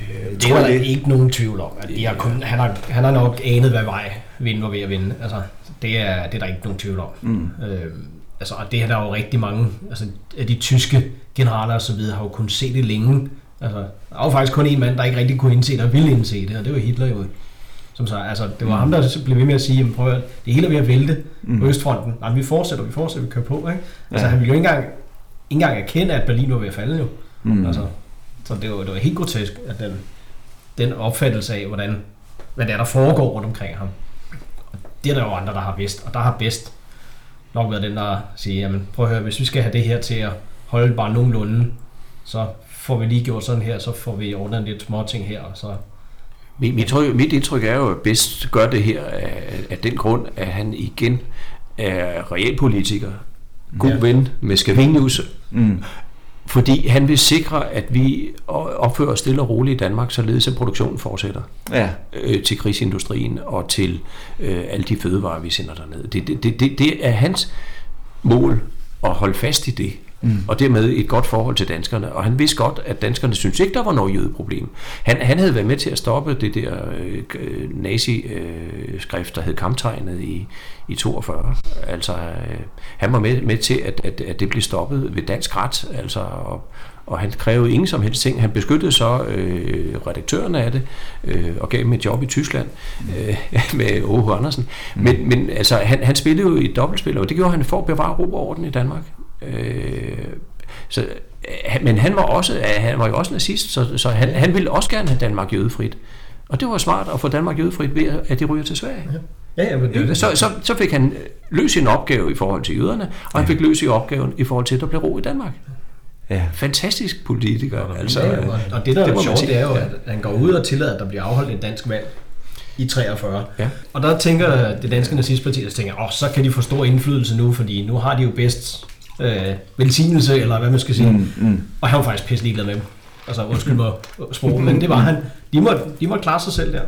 Øh, det er der det? ikke nogen tvivl om. At de har kun, han, har, han har nok anet, hvad vej vinden var ved at vinde. Altså, det, er, det er der ikke nogen tvivl om. Mm. Øh, altså, og det her der er jo rigtig mange, altså af de tyske generaler og så videre, har jo kunnet se det længe. Altså, der var jo faktisk kun en mand, der ikke rigtig kunne indse det og ville indse det, og det var Hitler jo. Som så, altså, det var mm. ham, der blev ved med at sige, prøv at det hele er ved at vælte mm. på Østfronten. Nej, vi fortsætter, vi fortsætter, vi kører på. Ikke? Altså, ja. han ville jo ikke engang, ikke engang erkende, at Berlin var ved at falde jo. Mm. Altså, så det var, det var helt grotesk, at den, den opfattelse af, hvordan, hvad det er, der foregår rundt omkring ham. Og det er der jo andre, der har vidst, og der har bedst nok været den, der siger, jamen prøv at høre, hvis vi skal have det her til at holde bare nogenlunde, så får vi lige gjort sådan her, så får vi ordnet lidt små ting her, og så mit, mit, mit indtryk er jo, at bedst gør det her af, af den grund, at han igen er realpolitiker, god ja. ven med Scavenius, mm. Fordi han vil sikre, at vi opfører os stille og roligt i Danmark, således at produktionen fortsætter ja. øh, til krigsindustrien og til øh, alle de fødevarer, vi sender derned. Det, det, det, det er hans mål at holde fast i det mm. og dermed et godt forhold til danskerne. Og han vidste godt, at danskerne synes ikke, der var noget jødeproblem. Han, han havde været med til at stoppe det der øh, nazi-skrift, der hed kamptegnet i, i 42. Altså, øh, han var med, med til, at, at, at det blev stoppet ved dansk ret, altså, og, og han krævede ingen som helst ting. Han beskyttede så øh, redaktørerne af det, øh, og gav dem et job i Tyskland øh, med Ove Andersen. Mm. Men, men altså, han, han spillede jo i dobbeltspil, og det gjorde han for at bevare ro og orden i Danmark. Øh, så, øh, men han var, også, han var jo også nazist, så, så han, han ville også gerne have Danmark jødefrit. Og det var smart at få Danmark jødefrit ved, at de ryger til Sverige. Ja. Ja, ja, men det, så, så, så fik han løst sin opgave i forhold til jøderne, og han fik løst sin opgaven i forhold til, at der blev ro i Danmark. Ja. Fantastisk politiker. Ja, altså, ja, og, det, der det er sjovt, det er jo, at han går ud og tillader, at der bliver afholdt et dansk valg i 43. Ja. Og der tænker det danske nazistparti, der tænker, åh, så kan de få stor indflydelse nu, fordi nu har de jo bedst øh, velsignelse, eller hvad man skal sige. Mm, mm. Og han var faktisk pisse ligeglad med dem. Altså, undskyld mig sprog, men det var han. De måtte, de måtte klare sig selv der.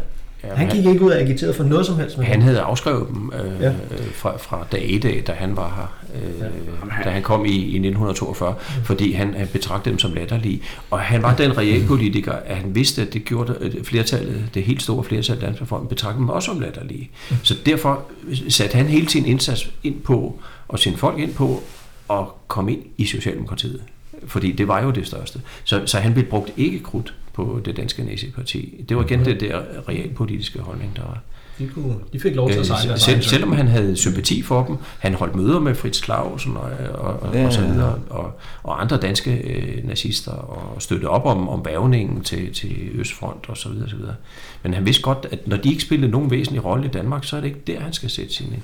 Ja, han gik ikke ud og agiteret for noget som helst. Med han havde afskrevet dem øh, ja. fra, fra dag 1 da han var her, øh, ja. da han kom i, i 1942, mm. fordi han, han betragtede dem som latterlige. Og han var den realpolitiker, at han vidste, at det gjorde øh, flertallet, det helt store flertal af danske folk, betragtede dem også som latterlige. Mm. Så derfor satte han hele sin indsats ind på, og sine folk ind på, at komme ind i Socialdemokratiet. Fordi det var jo det største. Så, så han blev brugt ikke krudt på det danske naziparti. Det var igen det der realpolitiske holdning, der var. De, kunne, de fik lov til at sejle. Selv, selvom han havde sympati for dem, han holdt møder med Fritz Clausen og, og, og, ja, og så videre, og, og andre danske øh, nazister, og støttede op om, om værvningen til, til Østfront og så videre, så videre. Men han vidste godt, at når de ikke spillede nogen væsentlig rolle i Danmark, så er det ikke der, han skal sætte sin,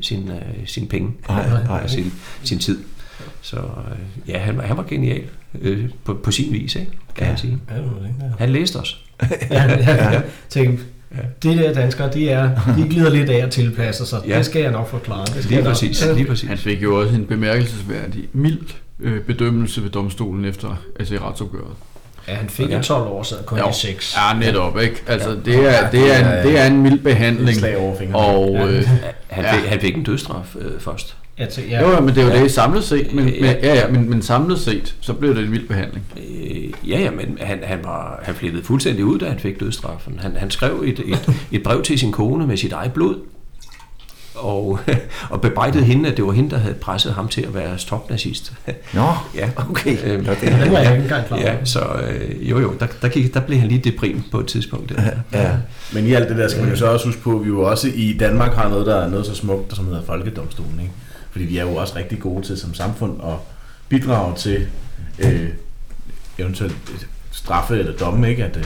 sin, øh, sin penge nej, nej, og sin, sin tid. Så øh, ja, han, han var genial øh, på, på sin vis, ikke? kan ja. jeg sige. Ja, det ja. Han læste os. ja, ja, ja. Tænk, ja. de der danskere, de, er, de glider lidt af at tilpasse sig. Ja. Det skal jeg nok forklare. Det skal lige, præcis, lige præcis. Han fik jo også en bemærkelsesværdig mild øh, bedømmelse ved domstolen efter altså i retsopgøret. Ja, han fik ja. 12 år, så kun jo. 6. Ja, netop, ikke? Altså, ja. det, er, det, er en, det er en mild behandling. Og øh, han, fik, han fik en dødstraf øh, først. Ja, til, ja. Jo, men det er jo ja. det samlet set, men, ja, ja, ja, men, men samlet set, så blev det en vild behandling. Øh, ja, ja, men han, han, var, han flippede fuldstændig ud, da han fik dødstraffen. Han, han skrev et, et, et brev til sin kone med sit eget blod, og, og bebrejdede hende, at det var hende, der havde presset ham til at være topnazist. Nå, ja, okay. Øhm, Nå, det, Den var jeg ikke engang klar ja, så øh, jo jo, der, der, gik, der blev han lige deprim på et tidspunkt. Der. ja. Men i alt det der skal man jo så også huske på, at vi jo også i Danmark har noget, der er noget så smukt, som hedder Folkedomstolen. Ikke? Fordi vi er jo også rigtig gode til som samfund at bidrage til øh, eventuelt straffe eller domme, ikke? At, øh,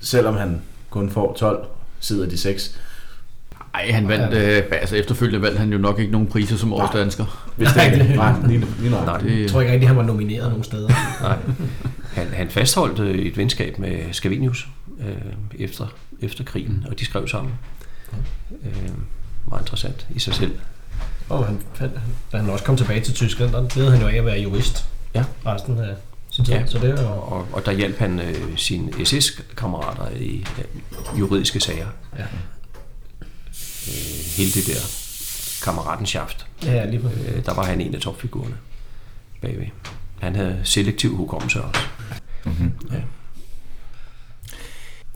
selvom han kun får 12, sidder de 6. Ej, han vandt, øh, altså efterfølgende vandt han jo nok ikke nogen priser som årets dansker. Hvis det er Nej, lige, lige nok. Nej, Jeg Det, tror ikke rigtig, han var nomineret nogen steder. nej. Han, han fastholdt øh, et venskab med Scavenius øh, efter, efter krigen, og de skrev sammen. Øh, meget interessant i sig selv. Og han, han, da han også kom tilbage til Tyskland, der levede han jo af at være jurist Ja. resten af sin tid. Ja. Så det er jo... Og, og der hjalp han øh, sine SS-kammerater i øh, juridiske sager. Ja. Øh, hele det der kammeratenschaft. Ja, lige. Øh, der var han en af topfigurerne bagved. Han havde selektiv hukommelse også. Mm-hmm. Ja.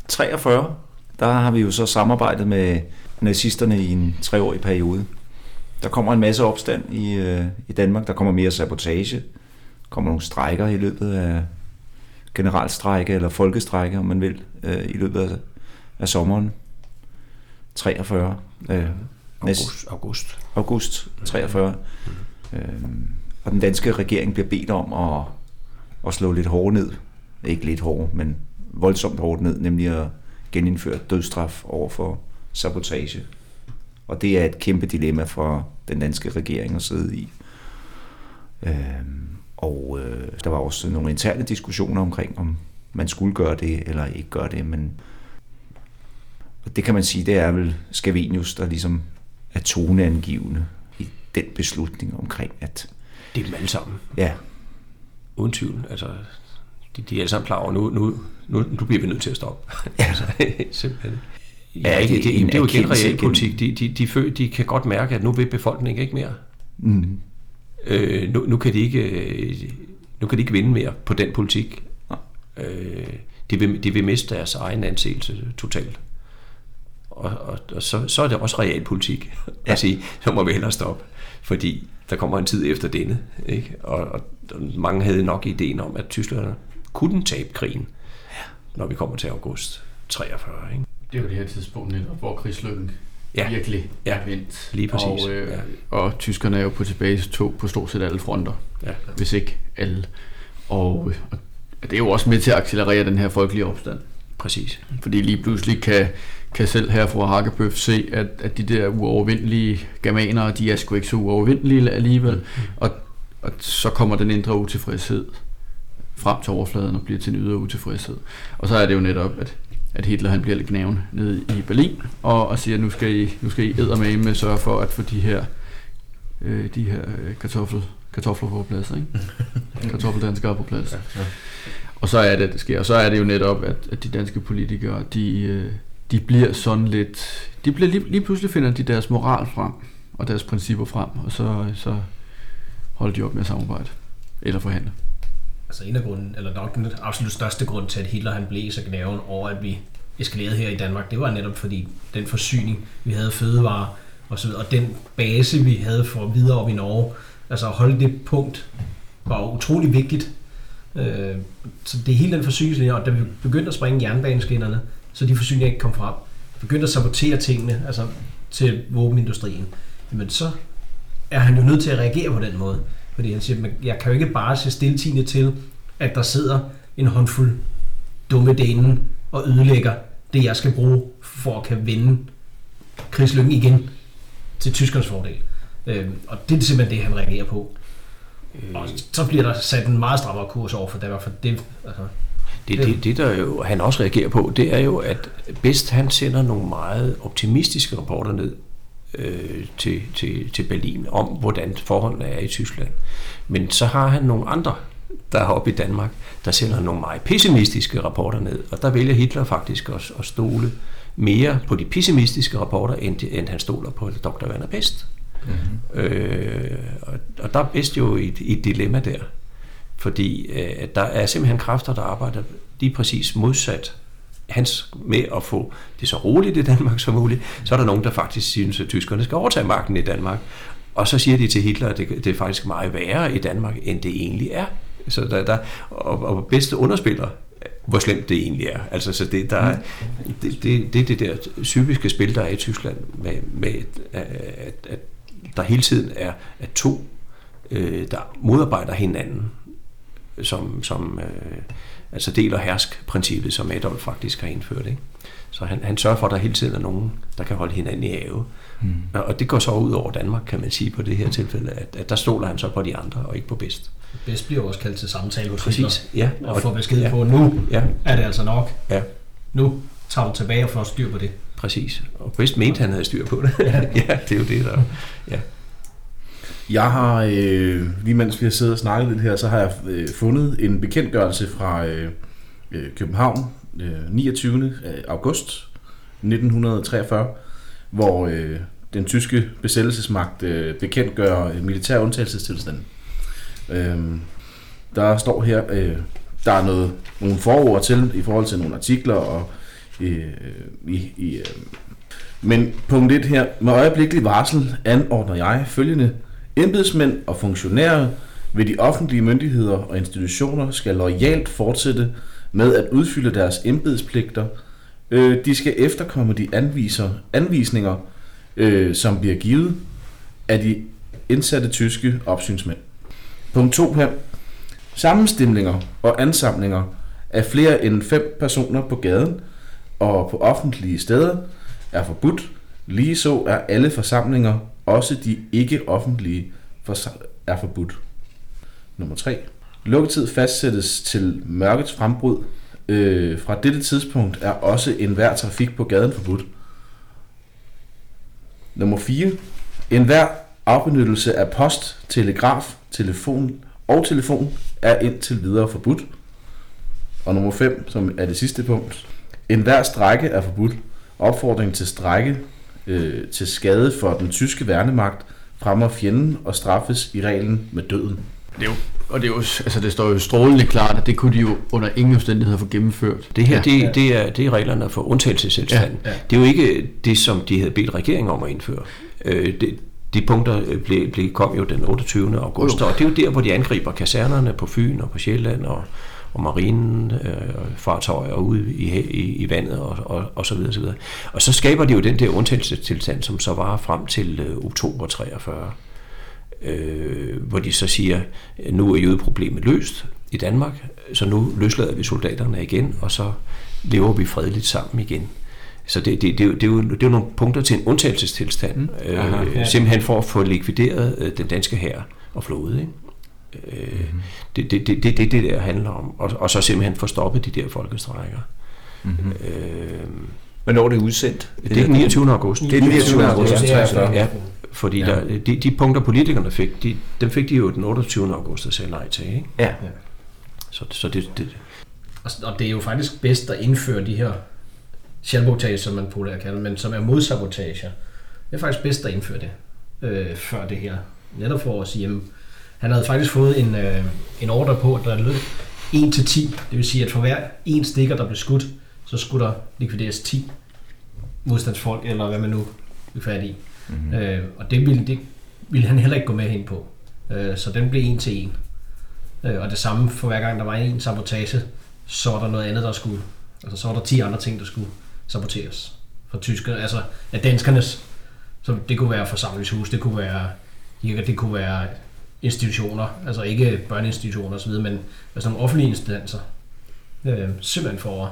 43, der har vi jo så samarbejdet med nazisterne i en treårig periode. Der kommer en masse opstand i, øh, i Danmark. Der kommer mere sabotage. Der kommer nogle strejker i løbet af generalstrejke eller folkestrejke, om man vil, øh, i løbet af, af sommeren. 43. Øh, August. august. august 43. Øhm, og den danske regering bliver bedt om at, at slå lidt hårdt ned. Ikke lidt hårdt, men voldsomt hårdt ned, nemlig at genindføre dødsstraf over for sabotage. Og det er et kæmpe dilemma for den danske regering at sidde i. Øhm, og øh, der var også nogle interne diskussioner omkring, om man skulle gøre det eller ikke gøre det, men og det kan man sige, det er vel Scavenius, der ligesom er toneangivende i den beslutning omkring, at Det er dem alle sammen. ja, Uden tvivl. Altså, de, de er alle sammen klar over, nu, nu, nu, nu bliver vi nødt til at stoppe. altså, simpelthen. Ja, det, det det, det, er jo igen realpolitik. De, de, de, føl, de kan godt mærke, at nu vil befolkningen ikke mere. mm, Øh, nu, nu, kan de ikke, nu kan de ikke vinde mere på den politik. Øh, de, vil, de vil miste deres egen anseelse totalt. Og, og, og så, så er det også realpolitik Ja. at sige, så må vi hellere stoppe. Fordi der kommer en tid efter denne. Ikke? Og, og, mange havde nok ideen om, at tyskerne kunne tabe krigen, når vi kommer til august 43. Ikke? det er jo det her tidspunkt netop, hvor krigslykken Ja. ja. virkelig Ja. er vendt. Lige præcis. Og, øh, Ja. ja. og tyskerne er jo på tilbage tog på stort set alle fronter, Ja. hvis ikke alle. Og, øh, og det er jo også med til at accelerere den her folkelige opstand. Præcis. Fordi lige pludselig kan, kan selv her fra Hakkebøf se, at, at de der uovervindelige germanere, de er sgu ikke så uovervindelige alligevel. Og, og så kommer den indre utilfredshed frem til overfladen og bliver til en ydre utilfredshed. Og så er det jo netop, at, at Hitler han bliver lidt gnaven nede i Berlin og, og siger, nu skal I, nu skal I eddermame sørge for at få de her, øh, de her øh, kartoffel, kartofler på plads, ikke? Kartoffeldanskere på plads. Og så er det, det sker. Og så er det jo netop, at, at de danske politikere, de, øh, de bliver sådan lidt... De bliver lige, lige pludselig finder de deres moral frem, og deres principper frem, og så, så holder de op med at samarbejde. Eller forhandle. Altså en af grunden, eller nok den absolut største grund til, at Hitler han blev så gnaven over, at vi eskalerede her i Danmark, det var netop fordi den forsyning, vi havde af fødevarer og så videre, og den base, vi havde for videre op i Norge, altså at holde det punkt, var utrolig vigtigt. Øh, Så det er hele den forsyningslinje, og da vi begyndte at springe jernbaneskinnerne, så de forsyninger ikke kom frem, begyndte at sabotere tingene, altså til våbenindustrien, jamen så er han jo nødt til at reagere på den måde. Fordi han siger, "Men jeg kan jo ikke bare se stiltigende til, at der sidder en håndfuld dumme dænen og ødelægger det, jeg skal bruge for at kan vinde krigslykken igen til tyskernes fordel. Øh, og det er simpelthen det, han reagerer på. Og så bliver der sat en meget strammere kurs over for Danmark, for det, altså, Det, det, det der jo, han også reagerer på, det er jo, at bedst han sender nogle meget optimistiske rapporter ned øh, til, til, til Berlin om, hvordan forholdene er i Tyskland. Men så har han nogle andre, der er oppe i Danmark, der sender nogle meget pessimistiske rapporter ned. Og der vælger Hitler faktisk at, at stole mere på de pessimistiske rapporter, end, de, end han stoler på Dr. Werner Best. Mm-hmm. Øh, og, og der er Best jo et, i et dilemma der. Fordi øh, der er simpelthen kræfter, der arbejder lige præcis modsat hans med at få det så roligt i Danmark som muligt, så er der nogen, der faktisk synes, at tyskerne skal overtage magten i Danmark. Og så siger de til Hitler, at det, det er faktisk meget værre i Danmark, end det egentlig er. Så der, der, og, og bedste underspiller, hvor slemt det egentlig er. Altså, så det, der, er- det, det, det er det der psykiske spil, der er i Tyskland, med, med at, at, at der hele tiden er at to, øh, der modarbejder hinanden, som, som øh, altså del- og hersk-princippet, som Adolf faktisk har indført. Ikke? Så han, han sørger for, at der hele tiden er nogen, der kan holde hinanden i have. Mm. Og det går så ud over Danmark, kan man sige på det her tilfælde, at, at der stoler han så på de andre, og ikke på bedst. Bedst bliver også kaldt til samtale hos Præcis, ja. Hitler, og får besked ja, på, nu Ja, er det altså nok. ja, Nu tager du tilbage og får styr på det. præcis. Og bedst mente han havde styr på det. ja, det er jo det, der... Ja. Jeg har, øh, lige mens vi har siddet og snakket lidt her, så har jeg øh, fundet en bekendtgørelse fra øh, øh København øh, 29. Øh, august 1943, hvor øh, den tyske besættelsesmagt øh, bekendtgør øh, militær undtagelsestilstand. Øh, der står her, øh, der er noget, nogle forord til i forhold til nogle artikler og øh, i, i øh, men punkt 1 her. Med øjeblikkelig varsel anordner jeg følgende. Embedsmænd og funktionærer ved de offentlige myndigheder og institutioner skal lojalt fortsætte med at udfylde deres embedspligter. Øh, de skal efterkomme de anviser, anvisninger, øh, som bliver givet af de indsatte tyske opsynsmænd. Punkt 2 her. Sammenstemninger og ansamlinger af flere end fem personer på gaden og på offentlige steder er forbudt. Ligeså er alle forsamlinger, også de ikke offentlige, er forbudt. Nummer 3. Lukketid fastsættes til mørkets frembrud. Øh, fra dette tidspunkt er også enhver trafik på gaden forbudt. Nummer 4. Enhver afbenyttelse af post, telegraf, telefon og telefon er indtil videre forbudt. Og nummer 5, som er det sidste punkt. Enhver strække er forbudt. Opfordring til strække øh, til skade for den tyske værnemagt fremmer fjenden og straffes i reglen med døden. Det er jo, og det, er jo, altså det står jo strålende klart, at det kunne de jo under ingen omstændigheder få gennemført. Det her, Ja. det, det, er, det er reglerne for undtagelsestilstand. Ja, ja. Det er jo ikke det, som de havde bedt regeringen om at indføre. Øh, det, de punkter øh, blev, blev, kom jo den 28. august, og det er jo der, hvor de angriber kasernerne på Fyn og på Sjælland og, og marinen, øh, fartøjer ude i, i, i vandet og, og, og så videre, så videre. Og så skaber de jo den der undtagelsestilstand, som så var frem til øh, oktober 43 øh, hvor de så siger, nu er jødeproblemet løst i Danmark, så nu løslader vi soldaterne igen, og så lever vi fredeligt sammen igen. Så det, det, det, er jo- det, er jo, det er jo nogle punkter til en undtagelsestilstand, mm. øh, Aha, ja. simpelthen for at få likvideret øh, den danske hær og flåde. Ikke? Øh, det, det, det, det, det, det der handler om, og, og så simpelthen få stoppet de der folkestrækker. Mm-hmm. Øh, Hvornår er det udsendt? det er den 29. august. Det er den 29. august. Ja, fordi ja. Der, de, de punkter, politikerne fik, de, dem fik de jo den 28. august at sige nej til. Ikke? Ja. Så, så det, det, Og, det er jo faktisk bedst at indføre de her selvsabotage, som man populært kalder men som er modsabotager. Det er faktisk bedst at indføre det øh, før det her. Netop for at sige, jamen, han havde faktisk fået en, øh, en ordre på, at der lød 1 til 10. Det vil sige, at for hver en stikker, der blev skudt, så skulle der likvideres 10 modstandsfolk, eller hvad man nu vil fat i. Mm-hmm. Øh, og det ville, det ville han heller ikke gå med hen på. Øh, så den blev en til en. Øh, og det samme for hver gang der var en sabotage, så var der noget andet, der skulle... Altså så var der 10 andre ting, der skulle saboteres fra tyskerne. Altså af danskernes. Så det kunne være forsamlingshus, det kunne være kirker, det kunne være institutioner. Altså ikke børneinstitutioner osv., men altså nogle offentlige instanser. Øh, simpelthen for at,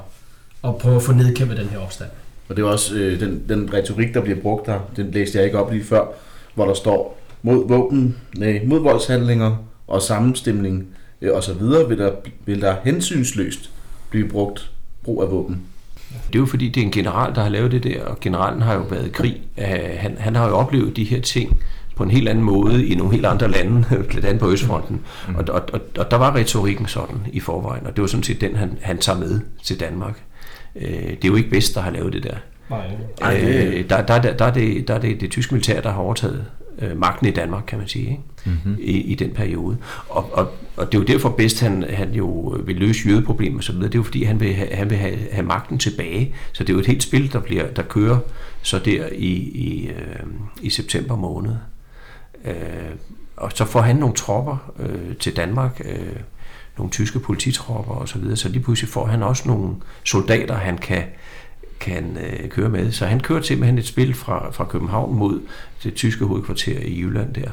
at prøve at få nedkæmpet den her opstand. Og det er også øh, den, den retorik, der bliver brugt der, den læste jeg ikke op lige før, hvor der står mod våben, nej, mod voldshandlinger og sammenstemning øh, og så videre, vil der, vil der hensynsløst blive brugt brug af våben. det er jo fordi, det er en general, der har lavet det der, og generalen har jo været i krig. Uh, han, han har jo oplevet de her ting på en helt anden måde i nogle helt andre lande, blandt andet på Østfronten. Mm. Og, og, og, og der var retorikken sådan i forvejen, og det var sådan set den, han, han tager med til Danmark. Uh, det er jo ikke bedst, der har lavet det der. Nej. Øh, der, der, der, der, er det, der er det det tyske militær, der har overtaget øh, magten i Danmark, kan man sige, ikke? Mm-hmm. I, i den periode. Og, og, og det er jo derfor bedst, han, han jo vil løse jødeproblemer og så videre. Det er jo fordi, han vil, have, han vil have, have magten tilbage. Så det er jo et helt spil, der, bliver, der kører så der i, i, øh, i september måned. Øh, og så får han nogle tropper øh, til Danmark, øh, nogle tyske polititropper og så videre, så lige pludselig får han også nogle soldater, han kan, kan øh, køre med. Så han kører simpelthen et spil fra, fra København mod det tyske hovedkvarter i Jylland der.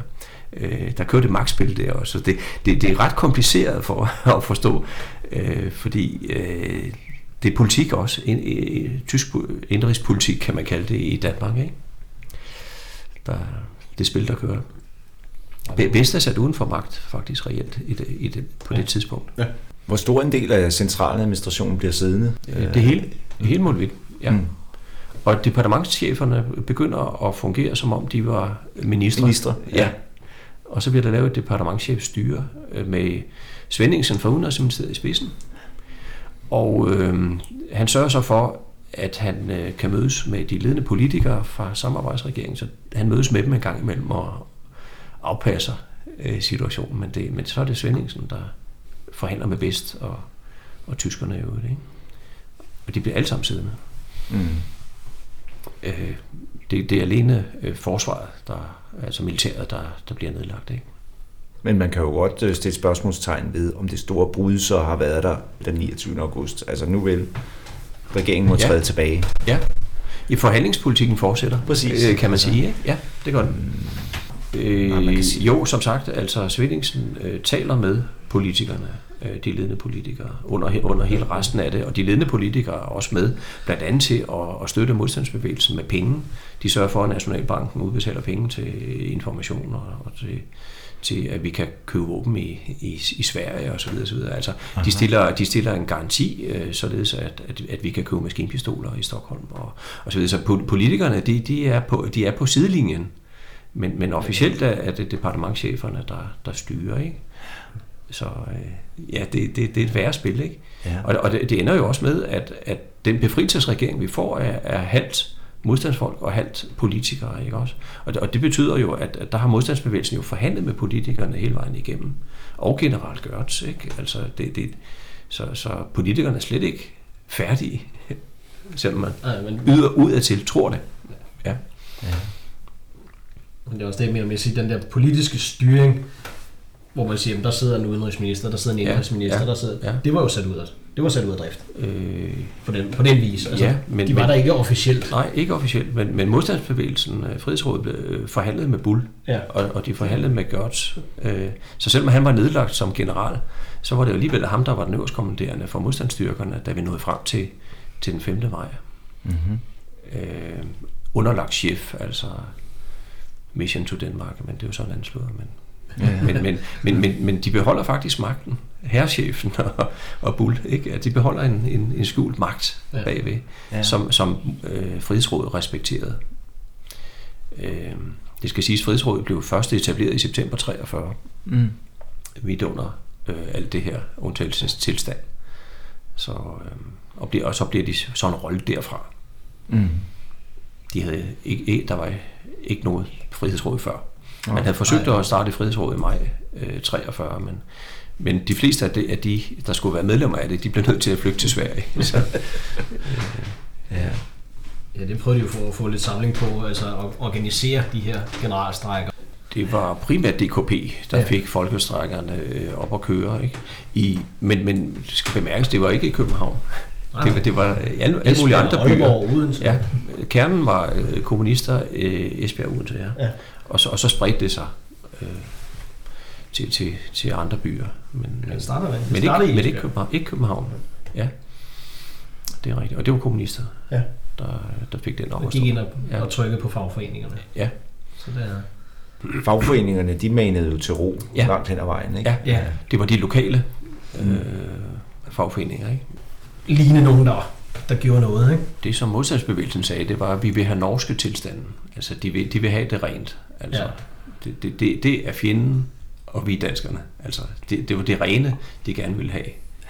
Øh, der kører det magtspil der også. Så det, det, det er ret kompliceret for at forstå, øh, fordi øh, det er politik også. En, en, tysk indrigspolitik kan man kalde det i Danmark. Ikke? Der, det spil, der kører. Vest er sat uden for magt, faktisk reelt, i det, i det, på ja. det tidspunkt. Ja. Hvor stor en del af centraladministrationen bliver siddende? Øh, det hele, hele målvidt, ja. Mm. Og departementscheferne begynder at fungere, som om de var ministre. Ministre, ja. ja. Og så bliver der lavet et departementchefstyre øh, med Svendingsen fra Udenrigsministeriet i spidsen. Og øh, han sørger så for, at han øh, kan mødes med de ledende politikere fra samarbejdsregeringen, så han mødes med dem en gang imellem og, afpasser øh, situationen, men, det, men så er det Svendingsen, der forhandler med bedst, og, og tyskerne er jo det. Ikke? Og de bliver alle sammen siddende. Mm. Øh, det, det er alene øh, forsvaret, der, altså militæret, der, der bliver nedlagt. Ikke? Men man kan jo godt øh, stille spørgsmålstegn ved, om det store brud så har været der den 29. august. Altså nu vil regeringen må ja. træde tilbage. Ja, i forhandlingspolitikken fortsætter, Præcis. Øh, kan man sige. Ikke? Ja, det gør den. Øh, jo, som sagt, altså Svendingsen øh, taler med politikerne, øh, de ledende politikere, under, under hele resten af det, og de ledende politikere er også med, blandt andet til at, at støtte modstandsbevægelsen med penge. De sørger for, at Nationalbanken udbetaler penge til information og, og til, til at vi kan købe våben i, i, i Sverige og så videre, så videre. Altså, de stiller, de stiller en garanti, øh, således at, at, at vi kan købe maskinpistoler i Stockholm og, og så videre. Så politikerne, de, de, er på, de er på sidelinjen. Men, men officielt er, er det departementcheferne, der, der styrer, ikke? Så øh, ja, det, det, det er et værre spil, ikke? Ja. Og, og det, det ender jo også med, at, at den befrielsesregering, vi får, er, er halvt modstandsfolk og halvt politikere, ikke også? Og det, og det betyder jo, at, at der har modstandsbevægelsen jo forhandlet med politikerne hele vejen igennem. Og generelt gørt, ikke? Altså, det, det, så, så politikerne er slet ikke færdige, selvom man Ej, men... yder ud af til tror det. Ja. ja. Men det er også det med at sige, den der politiske styring, hvor man siger, at der sidder en udenrigsminister, der sidder en indrigsminister, ja, ja, der sidder, ja. det var jo sat ud af, det var sat ud af drift. Øh, på, den, på den vis. Altså, ja, men, de var men, der ikke officielt. Nej, ikke officielt, men, men modstandsbevægelsen, øh, Frihedsrådet, blev øh, forhandlet med Bull, ja. og, og de forhandlede med Gørts. Øh, så selvom han var nedlagt som general, så var det jo alligevel ham, der var den øverste kommanderende for modstandsstyrkerne, da vi nåede frem til, til den 5. maj. Mm-hmm. Øh, underlagt chef, altså Mission to Denmark, men det er jo sådan anslået. Men, ja. men, men, men, men, men de beholder faktisk magten. Herrechefen og, og Bull, ikke? At de beholder en, en, en skjult magt ja. bagved, ja. som, som øh, Frihedsrådet respekterede. Øh, det skal siges, at Frihedsrådet blev først etableret i september 43, mm. midt under øh, alt det her undtagelsestilstand. Så, øh, og, bliver, og så bliver de sådan rollet derfra. Mm. De havde ikke, der var ikke noget frihedsråd før. Man havde forsøgt at starte frihedsrådet i maj øh, 43, men, men de fleste af de, af de, der skulle være medlemmer af det, de blev nødt til at flygte til Sverige. Så, øh, ja. ja, det prøvede de jo for at få lidt samling på, altså at organisere de her generalstrækker. Det var primært DKP, der ja. fik folkestrækkerne øh, op at køre. Ikke? I, men, men det skal bemærkes, det var ikke i København. Det, var, det var alle, alle mulige andre byer. Odense. Ja, kernen var øh, kommunister øh, Esbjerg Odense, ja. ja. Og, så, og så spredte det sig øh, til, til, til andre byer. Men, ja, det starter, det men, ikke, men ikke, København, ikke København. Ja, det er rigtigt. Og det var kommunister, ja. der, der fik den op. Og gik ind og, ja. og trykkede på fagforeningerne. Ja. Så det er... Fagforeningerne, de manede jo til ro ja. langt hen ad vejen, ikke? Ja, ja. det var de lokale mm. øh, fagforeninger, ikke? ligne nogen, der, der gjorde noget. Ikke? Det, som modstandsbevægelsen sagde, det var, at vi vil have norske tilstanden. Altså, de vil, de vil have det rent. Altså, ja. det, det, det, det er fjenden, og vi er danskerne. Altså, det, det var det rene, de gerne ville have.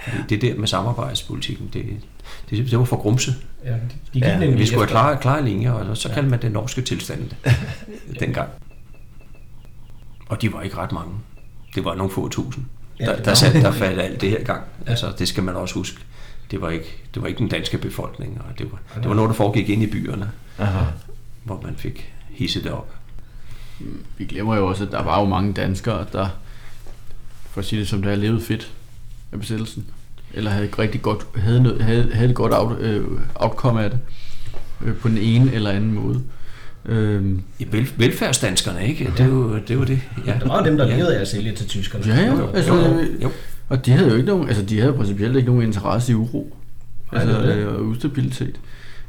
Det, det der med samarbejdspolitikken, det, det, det var for grumse. Ja, de, de ja, vi skulle have klare, klare linjer, og så ja. kaldte man det norske tilstand dengang. Og de var ikke ret mange. Det var nogle få tusind. Ja, Der, der, sat, der faldt alt det her gang. Altså, det skal man også huske. Det var ikke, det var ikke den danske befolkning, og det var, det var noget, der foregik ind i byerne, Aha. hvor man fik hisset det op. Vi glemmer jo også, at der var jo mange danskere, der, for at sige det som det er, levede fedt af besættelsen. Eller havde ikke rigtig godt, havde, noget, havde, havde et godt out, øh, outcome af det. Øh, på den ene eller anden måde. Øh, Ja, vel, velfærdsdanskerne, ikke? Det er jo det. Jo det. Ja. Der var jo dem, der levede af at sælge til tyskerne. Ja, ja, altså, Jo, jo, jo. Og de havde jo ikke nogen, altså de havde principielt ikke nogen interesse i uro. Nej, Altså det er det. øh, og ustabilitet.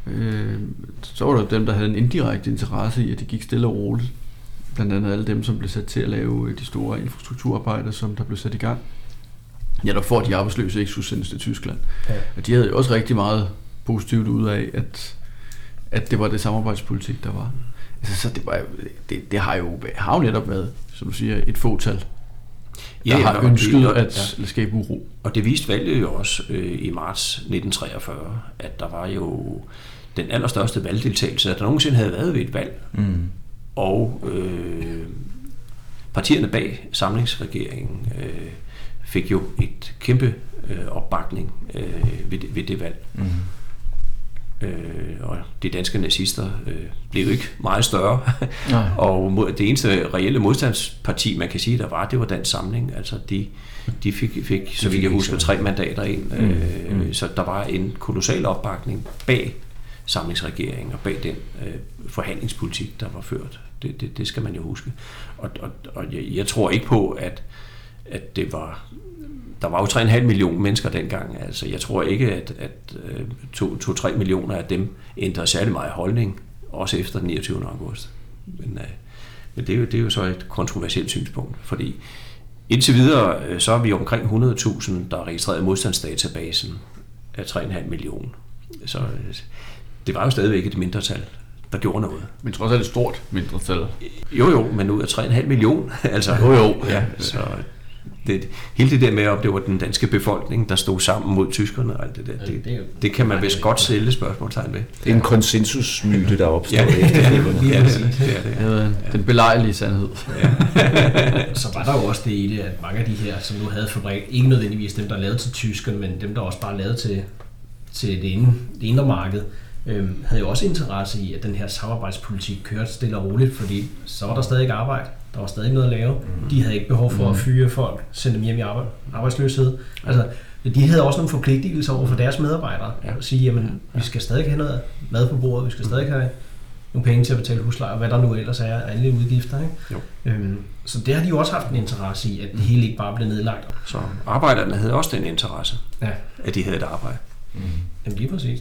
Øh, så var der dem, der havde en indirekte interesse i, at det gik stille og roligt. Blandt andet alle dem, som blev sat til at lave øh, de store infrastrukturarbejder, som der blev sat i gang. Ja, der får de arbejdsløse ikke skulle sendes til Tyskland. Ja. Og de havde jo også rigtig meget positivt ud af, at, at det var det samarbejdspolitik, der var. Altså, så det, var, det, det har jo, har jo netop været, som du siger, et fåtal, der Ja, ja, har det- ønsket og- at skabe uro. Og det viste valget jo også øh, i marts 1943, at der var jo den allerstørste valgdeltagelse, der nogensinde havde været ved et valg. Mm. Og øh, partierne bag samlingsregeringen øh, fik jo et kæmpe øh, opbakning øh, ved, det, ved det valg. Mm. Øh, og de danske nazister øh, blev jo ikke meget større. Og mod, det eneste reelle modstandsparti, man kan sige, der var, det var Dansk Samling. Altså de, de fik, fik så vidt jeg husker, tre mandater ind. Mm, Øh, mm. Så der var en kolossal opbakning bag samlingsregeringen og bag den øh, forhandlingspolitik, der var ført. Det, det, det skal man jo huske. Og, og, og jeg, jeg tror ikke på, at, at det var... Der var jo 3,5 millioner mennesker dengang. Altså, jeg tror ikke, at, at øh, 2-3 millioner af dem ændrede særlig meget holdning, også efter den 29. august. Men, øh, men det, er jo, det er jo så et kontroversielt synspunkt, fordi indtil videre, øh, så er vi omkring 100.000, der er registreret i modstandsdatabasen af 3,5 millioner. Så øh, det var jo stadigvæk et mindretal, der gjorde noget. Men trods alt et stort mindretal. Jo jo, men ud af 3,5 millioner. altså, Jo, jo. Ja, så det, hele det der med, om det var den danske befolkning, der stod sammen mod tyskerne og alt det der, Ja, det, det det kan man vist godt stille spørgsmålstegn ved. Det er en konsensusmyte, der opstår Ja, efter. det er det. Ja, det er det. det, er det. Det hedder den belejlige sandhed. Så var der jo også det i det, at mange af de her, som nu havde fabrik, ikke nødvendigvis dem, der lavede til tyskerne, men dem, der også bare lavede til, til det, inde, det indre marked, øhm, havde jo også interesse i, at den her samarbejdspolitik kørte stille og roligt, fordi så var der stadig arbejde, der var stadig noget at lave. De havde ikke behov for at fyre folk, sende dem hjem i arbejde, arbejdsløshed. Altså, de havde også nogle forpligtelser over for deres medarbejdere. Ja. At sige, jamen, vi skal stadig have noget mad på bordet, vi skal stadig have nogle penge til at betale husleje, og hvad der nu ellers er af alle udgifter. Ikke? Jo. Øhm, så det har de jo også haft en interesse i, at det hele ikke bare blev nedlagt. Så arbejderne havde også den interesse, Ja, at de havde et arbejde. jamen lige præcis.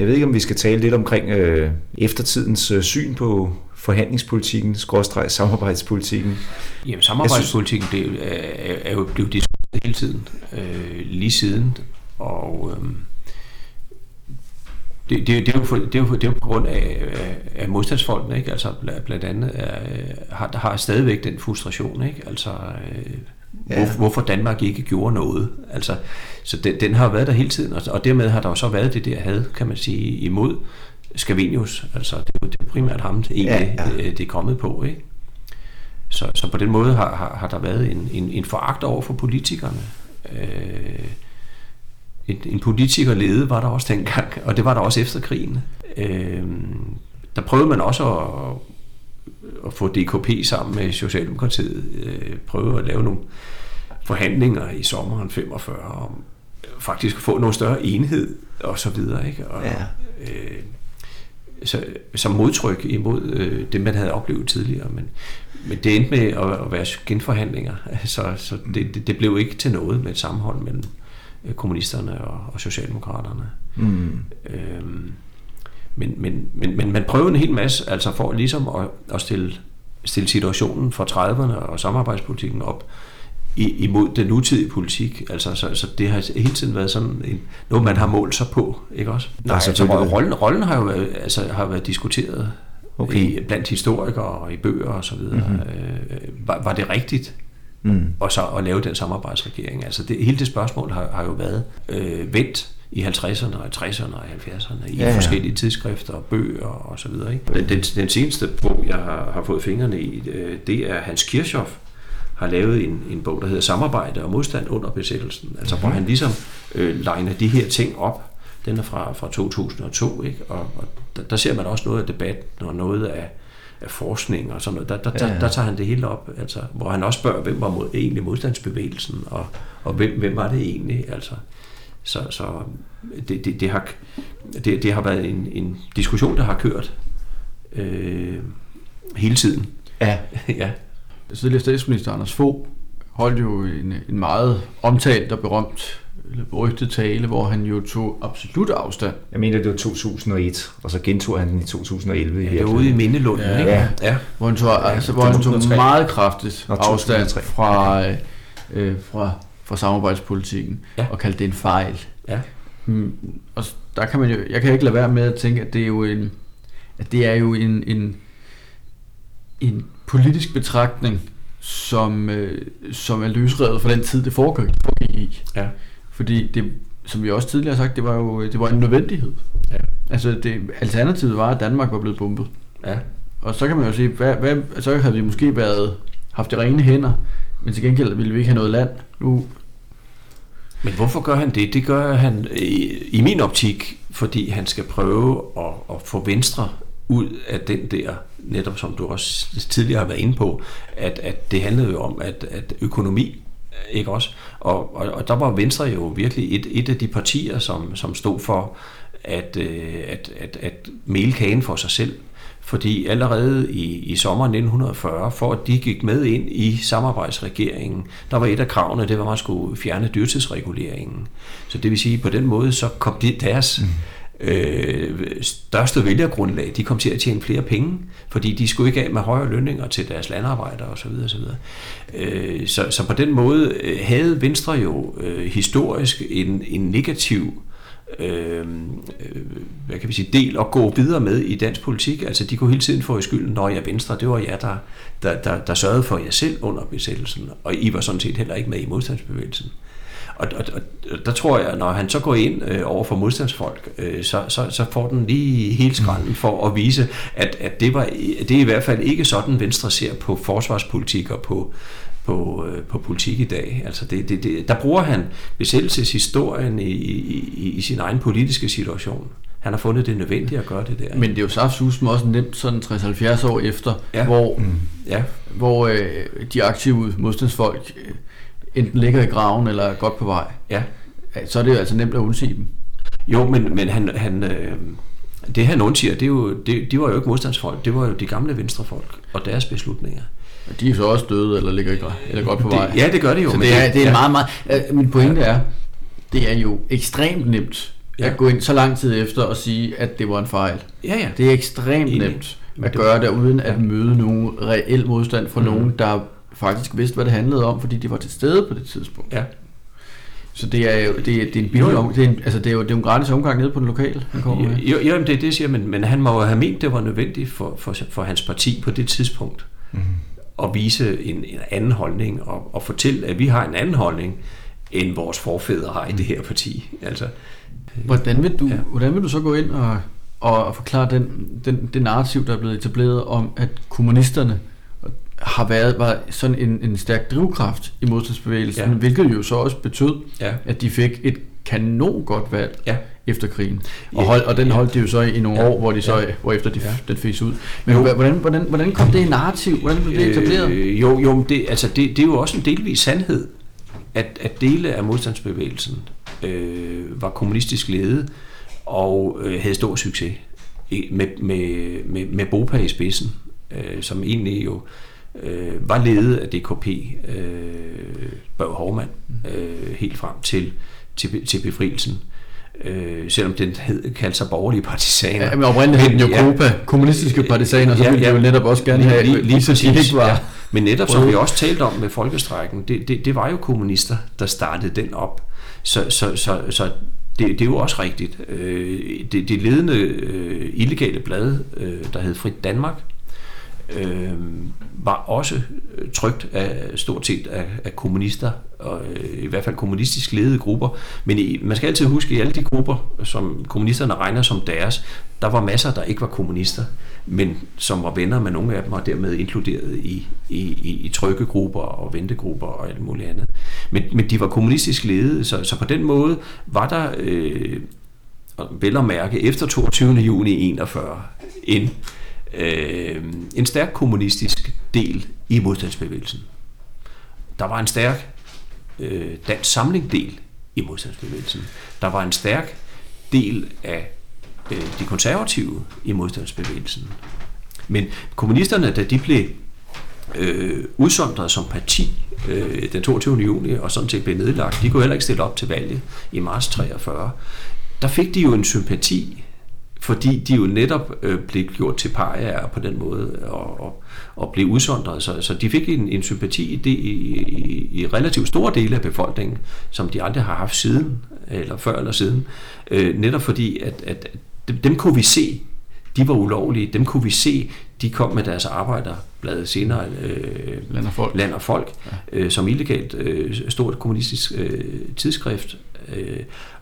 Jeg ved ikke, om vi skal tale lidt omkring øh, eftertidens øh, syn på forhandlingspolitikken, skråstreg samarbejdspolitikken. Jamen, samarbejdspolitikken det er, er, jo blevet diskuteret hele tiden, øh, lige siden, og øh, det, det, det, er jo for, det, er jo, det er jo på grund af, af, modstandsfolkene, ikke? Altså bl- blandt andet er, har, der har stadigvæk den frustration, ikke? Altså, øh, Ja. hvor, hvorfor Danmark ikke gjorde noget. Altså, så den, den har jo været der hele tiden, og, og dermed har der jo så været det der had, kan man sige, imod Scavenius. Altså, det er jo det er primært ham, det, egentlig, Ja, ja, ja. ja. det er kommet på, ikke? Så, så på den måde har, har, har der været en, en, en foragt over for politikerne. Øh, en, en politikerlede var der også dengang, og det var der også efter krigen. Øh, der prøvede man også at, at få DKP sammen med Socialdemokratiet, øh, prøve at lave nogle forhandlinger i sommeren 45 om faktisk at få noget større enhed og så videre. Ikke? Og, Ja. øh, så, som modtryk imod øh, det, man havde oplevet tidligere. Men, men det endte med at, at være genforhandlinger, så, så det, det, det blev ikke til noget med et sammenhold mellem øh, kommunisterne og, og socialdemokraterne. Mm. Øhm, men, men, men, men man prøvede en hel masse, altså for ligesom at, at stille, stille situationen for 30'erne og samarbejdspolitikken op imod den nutidige politik. Altså, så, så det har hele tiden været sådan en, noget, man har målt sig på, ikke også? Nej, altså, selvfølgelig. rollen, rollen har jo været, altså, har været diskuteret Okay. i, blandt historikere og i bøger og så videre. Mm-hmm. Øh, var, var det rigtigt Mm. og så at lave den samarbejdsregering. Altså det, hele det spørgsmål har, har jo været øh, vendt i 50'erne og 60'erne og 70'erne i Ja, ja, ja. forskellige tidsskrifter og bøger og så videre. Ikke? Den, den, den seneste bog, jeg har, har fået fingrene i, øh, det er Hans Kirchhoff, har lavet en, en bog, der hedder Samarbejde og modstand under besættelsen. Altså hvor han ligesom øh, legner de her ting op. Den er fra, fra 2002, ikke? Og, og der, der ser man også noget af debatten og noget af, af forskning og sådan noget. Der, der, Ja, der, ja. der tager han det hele op, altså, hvor han også spørger, hvem var mod, egentlig modstandsbevægelsen, og, og hvem, hvem var det egentlig? Altså, så så det, det, det, har, det, det har været en, en diskussion, der har kørt øh, hele tiden. Ja, ja. Tidligere statsminister Anders Fogh holdt jo en, en meget omtalt og berømt eller berygtet tale, hvor han jo tog absolut afstand. jeg mener, det var 2001, og så gentog han den i 2011. i ja det var ude i Mindelunden, Ja. ikke? Ja. ja. Hvor han tog, altså, hvor han tog 2003. meget kraftigt Nå, afstand 2003. fra, øh, fra, fra samarbejdspolitikken Ja. og kaldte det en fejl. Ja. Mm, og der kan man jo, jeg kan ikke lade være med at tænke, at det er jo en, at det er jo en, en, en politisk betragtning, som, øh, som er løsrevet fra den tid, det foregik, foregik i. Ja. Fordi det, som vi også tidligere har sagt, det var jo det var en nødvendighed. Ja. Altså det, alternativet var, at Danmark var blevet bombet. ja. Og så kan man jo sige, hvad, hvad, så havde vi måske været, haft de rene hænder, men til gengæld ville vi ikke have noget land. Nu, Men hvorfor gør han det? Det gør han i, i min optik, fordi han skal prøve at, at få Venstre ud af den der, netop som du også tidligere har været inde på, at, at det handlede jo om, at, at økonomi, ikke også? Og, og, og der var Venstre jo virkelig et, et af de partier, som, som stod for at, øh, at, at, at male kagen for sig selv. Fordi allerede i, i sommeren 1940, for at de gik med ind i samarbejdsregeringen, der var et af kravene, det var, at man skulle fjerne dyrtidsreguleringen. Så det vil sige, på den måde, så kom de, deres mm øh, største vælgergrundlag, de kom til at tjene flere penge, fordi de skulle ikke af med højere lønninger til deres landarbejdere osv. osv. Øh, så, så på den måde øh, havde Venstre jo øh, historisk en, en negativ øh, øh, hvad kan vi sige, del at gå videre med i dansk politik. Altså de kunne hele tiden få i skylden, når jeg Venstre, det var jer, der, der, der, der sørgede for jer selv under besættelsen, og I var sådan set heller ikke med i modstandsbevægelsen. Og, og, og der tror jeg, når han så går ind øh, over for modstandsfolk, øh, så, så, så får den lige helt skralden for at vise, at, at det, var, det er i hvert fald ikke sådan, Venstre ser på forsvarspolitik og på, på, øh, på politik i dag. Altså det, det, det, der bruger han besættelseshistorien i, i, i, i sin egen politiske situation. Han har fundet det nødvendigt at gøre det der. men det er jo saftsus også nemt sådan 60-70 år efter, ja. hvor, Mm. ja, hvor øh, de aktive modstandsfolk øh, enten ligger i graven eller er godt på vej. ja. Så er det jo altså nemt at undsige dem. Jo, men, men han, han, øh, det han undsiger, det, er jo, det, de var jo ikke modstandsfolk, det var jo de gamle venstrefolk og deres beslutninger. Og de er så også døde eller ligger i graven, eller godt på vej. Det, ja, det gør det jo. Så men det er, det er ja. meget, meget... Øh, min pointe er, det er jo ekstremt nemt Ja. at gå ind så lang tid efter og sige, at det var en fejl. Ja, ja. Det er ekstremt Enig. nemt at gøre det, uden at møde nogen reel modstand fra Mhm. nogen, der faktisk vidste, hvad det handlede om, fordi de var til stede på det tidspunkt. Ja. Så det er jo det er, det er en billig om, det er en, altså det er jo, det er en gratis omgang nede på den lokale, han kommer med. Jo, jo, jamen det er det, jeg siger, men, men han må jo have ment, det var nødvendigt for, for, for hans parti på det tidspunkt Mm. at vise en, en anden holdning og, og fortælle, at vi har en anden holdning, end vores forfædre har i det her parti. Altså, Hvordan vil du, Ja. hvordan vil du så gå ind og, og, og forklare den, den, det narrativ, der er blevet etableret om, at kommunisterne har været var sådan en, en stærk drivkraft i modstandsbevægelsen, Ja. hvilket jo så også betød, ja, at de fik et kanon godt valg ja. efter krigen. Og, hold, og den holdt de jo så i nogle Ja, år, hvor de så, ja. hvor efter de, Ja. den fik ud. Men Jo. hvordan, hvordan, hvordan kom det narrativ? Hvordan blev det etableret? Øh, jo, jo, det, altså det, det er jo også en delvis sandhed, at, at dele af modstandsbevægelsen øh, var kommunistisk ledet og øh, havde stor succes med, med, med, med Bopa i spidsen, øh, som egentlig jo øh, var ledet af DKP, øh, Børge Hovmand, øh, helt frem til, til, til befrielsen. Øh, selvom den hed, kaldte sig borgerlige partisaner. Ja, men oprindeligt hed den jo Ja. Kopa, kommunistiske partisaner, så Ja, ville de ja. jo netop også gerne have, lige, lige, så de præcis, ikke var... ja. Men netop som vi også talte om med folkestrækken, det, det, det var jo kommunister, der startede den op. Så, så, så, så det, det er jo også rigtigt. Øh, det, det ledende øh, illegale blad, øh, der hed Frit Danmark, øh, var også øh, trygt af stort set af, af kommunister, og øh, i hvert fald kommunistisk ledede grupper. Men i, man skal altid huske, at i alle de grupper, som kommunisterne regner som deres, der var masser, der ikke var kommunister, men som var venner med nogle af dem, og dermed inkluderet i, i, i, i trykkegrupper og ventegrupper og alt muligt andet. Men, men de var kommunistisk ledede, så, så på den måde var der, øh, vel at mærke, efter 22. juni 41, en øh, en stærk kommunistisk del i modstandsbevægelsen. Der var en stærk øh, dansk samling del i modstandsbevægelsen. Der var en stærk del af øh, de konservative i modstandsbevægelsen. Men kommunisterne, da de blev øh, udsondret som parti øh, den 22. juni og sådan set blev nedlagt, de kunne heller ikke stille op til valget i marts 43. Der fik de jo en sympati fordi de jo netop øh, blev gjort til parier på den måde og, og, og blev udsondret. Så, så de fik en, en sympati i, det, i, i, i relativt store dele af befolkningen, som de aldrig har haft siden, eller før eller siden. Øh, netop fordi, at, at dem, dem kunne vi se, de var ulovlige, dem kunne vi se, de kom med deres arbejderblad senere, øh, Land og Folk, Land og Folk ja. øh, som illegalt øh, stort kommunistisk øh, tidsskrift. Øh,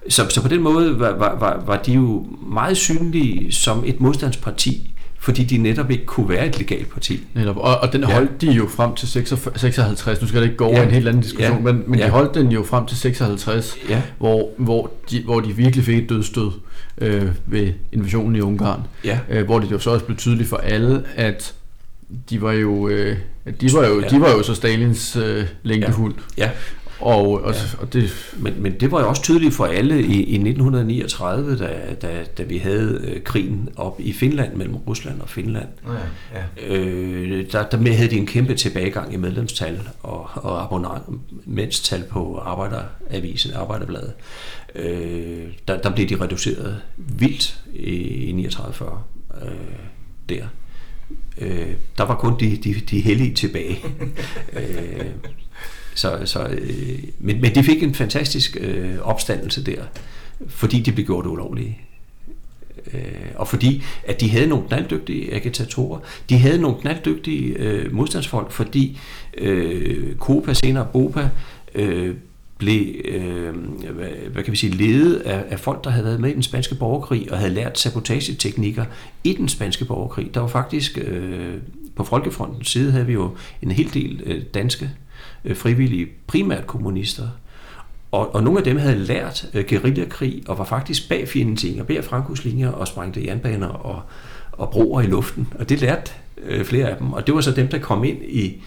så, så på den måde var, var, var de jo meget synlige som et modstandsparti, fordi de netop ikke kunne være et legalt parti. Netop. Og, og den holdt ja. de jo frem til 56, nu skal det ikke gå over ja. en helt anden diskussion, ja. men, men ja. de holdt den jo frem til 56, ja. hvor, hvor, de, hvor de virkelig fik et dødstød øh, ved invasionen i Ungarn. Ja. Øh, hvor det jo så også blev tydeligt for alle, at de var jo, øh, de var jo, ja. de var jo så Stalins øh, længdehund. Ja. ja. Og, og, ja. og det... men, men det var jo også tydeligt for alle i, i 1939, da, da, da vi havde øh, krigen op i Finland mellem Rusland og Finland. Ja, ja. Øh, der, der havde de en kæmpe tilbagegang i medlemstal og, og abonnementstal på Arbejderavisen, Arbejderbladet. Øh, der, der blev de reduceret vildt i, i 39-40 øh, der. Øh, der var kun de, de, de hellige tilbage. øh, så, så, øh, men, men de fik en fantastisk øh, opstandelse der, fordi de blev gjort ulovlige. Øh, og fordi at de havde nogle knalddygtige agitatorer, de havde nogle knalddygtige øh, modstandsfolk, fordi øh, Copa, senere Bopa, øh, blev øh, hvad, hvad kan vi sige, ledet af, af folk, der havde været med i den spanske borgerkrig og havde lært sabotageteknikker i den spanske borgerkrig. Der var faktisk øh, på Folkefrontens side havde vi jo en hel del øh, danske Øh, frivillige, primært kommunister. Og, og nogle af dem havde lært øh, guerillakrig og var faktisk bag fjendens og bag Frankos linjer og sprængte jernbaner og, og broer i luften. Og det lærte øh, flere af dem. Og det var så dem, der kom ind i,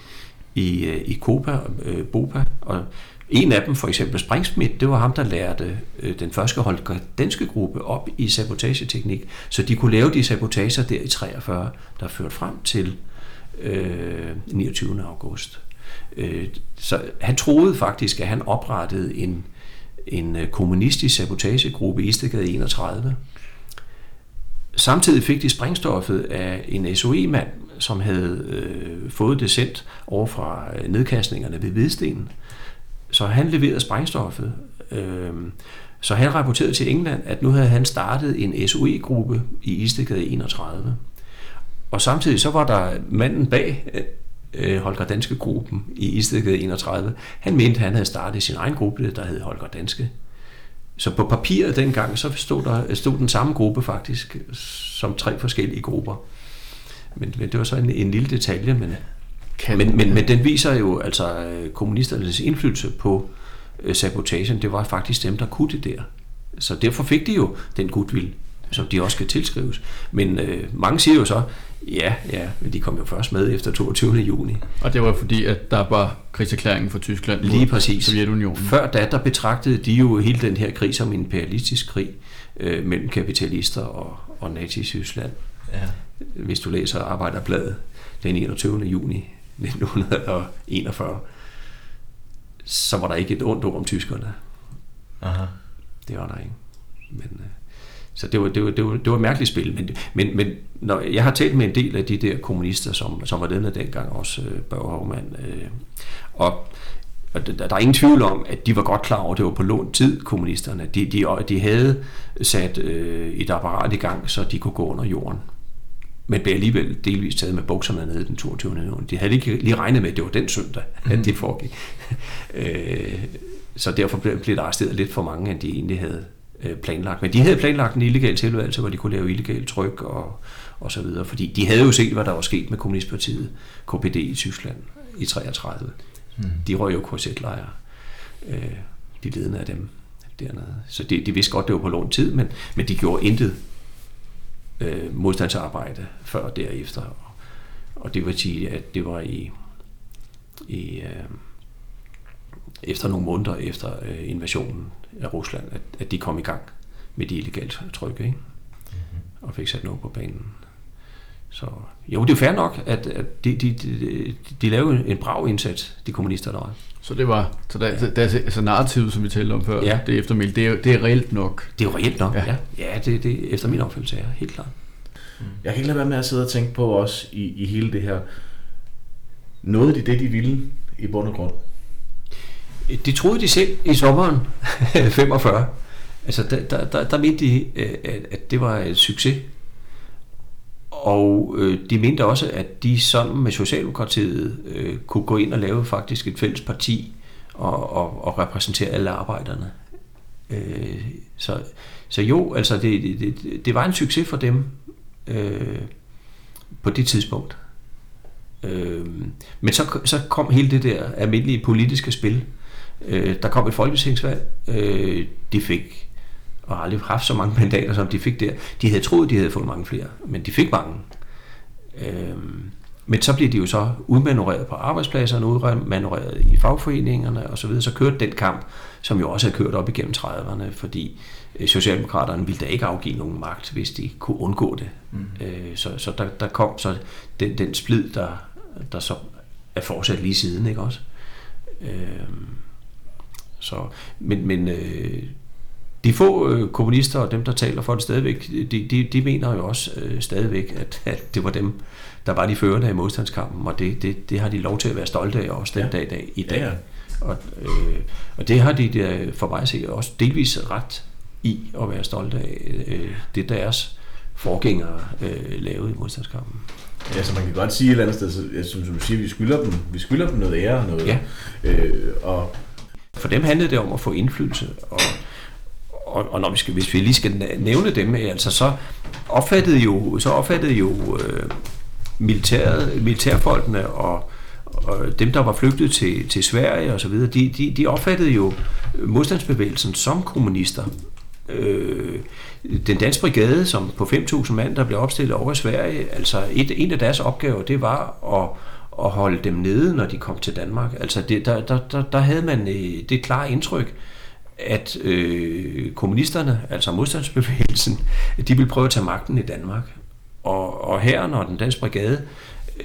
i, øh, i Copa, øh, Bopa. Og en af dem, for eksempel Springsmith, det var ham, der lærte øh, den første Holger danske gruppe op i sabotageteknik, så de kunne lave de sabotager der i 43, der førte frem til øh, 29. august. Øh, så han troede faktisk, at han oprettede en, en øh, kommunistisk sabotagegruppe i Istegade 31. Samtidig fik de sprængstoffet af en SOE-mand, som havde øh, fået det sendt over fra øh, nedkastningerne ved Hvidstenen. Så han leverede sprængstoffet. Øh, så han rapporterede til England, at nu havde han startet en SOE-gruppe i Istegade 31. Og samtidig så var der manden bag øh, øh, Holger Danske gruppen i Istedgade 31. Han mente, at han havde startet sin egen gruppe, der hed Holger Danske. Så på papiret dengang, så stod, der, stod den samme gruppe faktisk, som tre forskellige grupper. Men, men det var så en, en lille detalje, men, kan, men, men, men den viser jo altså øh, kommunisternes indflydelse på øh, sabotagen. Det var faktisk dem, der kunne det der. Så derfor fik de jo den goodwill, som de også skal tilskrives. Men øh, mange siger jo så, Ja, ja, men de kom jo først med efter 22. juni. Og det var fordi, at der var krigserklæringen for Tyskland Lige præcis. Sovjetunionen. Før da, der betragtede de jo hele den her krig som en imperialistisk krig øh, mellem kapitalister og, og nazi-Tyskland. Ja. Hvis du læser Arbejderbladet den 21. juni 1941, så var der ikke et ondt ord om tyskerne. Aha. Det var der ikke. Men, øh, så det var, det var, det var, det var et mærkeligt spil. Men, men, men når jeg har talt med en del af de der kommunister, som, som var denne dengang, også øh, Børge Hovmand, øh, og og der, der er ingen tvivl om, at de var godt klar over, at det var på lånt tid, kommunisterne. De, de, de havde sat øh, et apparat i gang, så de kunne gå under jorden. men blev alligevel delvist taget med bukserne nede den 22. juni. De havde ikke lige regnet med, at det var den søndag, at mm. det foregik. øh, så derfor blev, blev der arresteret lidt for mange, end de egentlig havde øh, planlagt. Men de havde planlagt en illegal tilværelse, hvor de kunne lave illegal tryk og, og så videre. Fordi de havde jo set, hvad der var sket med Kommunistpartiet, KPD i Tyskland i 33. Mm. De røg jo korsetlejre, øh, de ledende af dem dernede. Så de, de vidste godt, det var på lånt tid, men, men de gjorde intet øh, modstandsarbejde før og derefter. Og det vil sige, at det var i, i øh, efter nogle måneder efter øh, invasionen af Rusland, at, at de kom i gang med de illegale tryk, ikke? Mm-hmm. og fik sat noget på banen. Så jo, det er fair nok, at, at de, de, de, de lavede en brav indsats, de kommunister, der var. Så det var, så der, ja. der, altså narrativet, som vi talte om før, ja. det eftermæl, det er, det er reelt nok. Det er jo reelt nok, ja. Ja, ja det, det efter min opfattelse er helt klart. Jeg kan ikke lade være med at sidde og tænke på også i, i hele det her. Nåede de det, de ville i bund og grund? Det troede de selv i sommeren 45. Altså, der, der, der, der mente de, øh, at det var et succes. Og øh, de mente også, at de sammen med Socialdemokratiet øh, kunne gå ind og lave faktisk et fælles parti og, og, og repræsentere alle arbejderne. Øh, så, så jo, altså det, det, det var en succes for dem øh, på det tidspunkt. Øh, men så, så kom hele det der almindelige politiske spil. Øh, der kom et folketingsvalg. Øh, de fik og har aldrig haft så mange mandater, som de fik der. De havde troet, de havde fået mange flere, men de fik mange. Øh, men så blev de jo så udmanøvreret på arbejdspladserne, udmanøvreret i fagforeningerne og så videre. Så kørte den kamp, som jo også har kørt op igennem 30'erne, fordi øh, Socialdemokraterne ville da ikke afgive nogen magt, hvis de kunne undgå det. Mm. Øh, så så der, der kom så den, den splid, der, der så er fortsat lige siden, ikke også? Øh, så, men men øh, de få øh, kommunister og dem, der taler for det stadigvæk, de, de, de mener jo også øh, stadigvæk, at, at det var dem, der var de førende i modstandskampen, og det, det, det har de lov til at være stolte af også den ja. dag, dag i dag. Ja, ja. Og, øh, og det har de der, for mig se også delvis ret i at være stolte af. Øh, det deres forgængere øh, lavede i modstandskampen. Ja, så man kan godt sige et eller andet sted, så, synes, som du siger, vi skylder dem, vi skylder dem noget ære. Noget, ja. øh, og for dem handlede det om at få indflydelse, og, og, og når vi skal, hvis vi lige skal nævne dem, altså så opfattede jo, så opfattede jo øh, militæret, militærfolkene og, og dem, der var flygtet til, til Sverige og så videre, de, de, de opfattede jo modstandsbevægelsen som kommunister. Øh, den danske brigade, som på 5.000 mand, der blev opstillet over i Sverige, altså et, en af deres opgaver, det var at, at holde dem nede, når de kom til Danmark. Altså det, der, der, der, der havde man øh, det klare indtryk, at øh, kommunisterne, altså modstandsbevægelsen, de ville prøve at tage magten i Danmark. Og, og her, når den danske brigade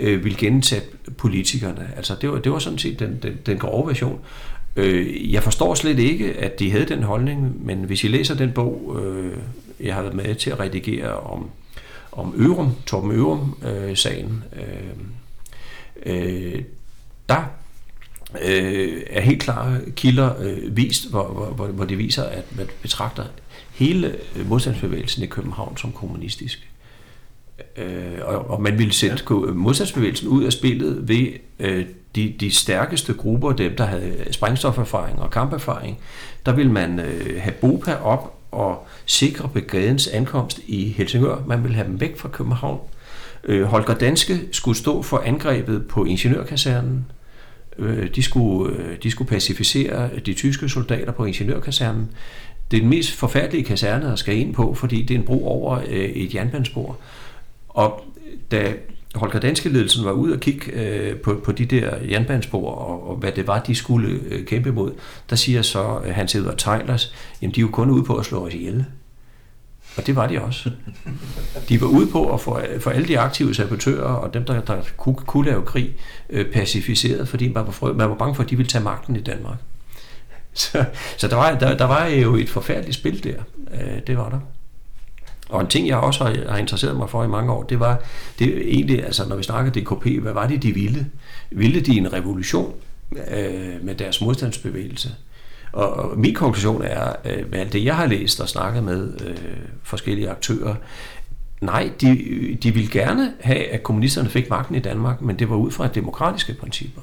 øh, ville gentage politikerne, altså det var, det var sådan set den, den, den grove version. Øh, jeg forstår slet ikke, at de havde den holdning, men hvis I læser den bog, øh, jeg har været med til at redigere om, om Ørum, Torben Ørum-sagen, øh, øh, der øh, er helt klare kilder øh, vist, hvor, hvor, hvor det viser, at man betragter hele modstandsbevægelsen i København som kommunistisk. Øh, og, og man ville sætte ja. modstandsbevægelsen ud af spillet ved øh, de, de stærkeste grupper, dem der havde sprængstoferfaring og kamperfaring, der ville man øh, have BOPA op og sikre brigadens ankomst i Helsingør. Man ville have dem væk fra København. Øh, Holger Danske skulle stå for angrebet på ingeniørkasernen. Øh, de, skulle, øh, de skulle pacificere de tyske soldater på ingeniørkasernen. Det er den mest forfærdelige kaserne at skal ind på, fordi det er en bro over øh, et jernbanespor. Og da Holger Danske ledelsen var ude og kigge øh, på, på de der jernbanespor, og, og hvad det var, de skulle øh, kæmpe mod, der siger så øh, Hans Edward Teilers, jamen de er jo kun ude på at slå os ihjel. Og det var de også. De var ude på at få, for alle de aktive sabotører og dem, der, der kunne, kunne lave krig, øh, pacificeret, fordi man var, frø, man var bange for, at de ville tage magten i Danmark. Så, så der, var, der, der var jo et forfærdeligt spil der. Øh, det var der. Og en ting, jeg også har, har interesseret mig for i mange år, det var, det egentlig, altså når vi snakker DKP, hvad var det, de ville? Ville de en revolution øh, med deres modstandsbevægelse? Og, og min konklusion er, øh, med alt det, jeg har læst og snakket med øh, forskellige aktører, nej, de, de ville gerne have, at kommunisterne fik magten i Danmark, men det var ud fra demokratiske principper.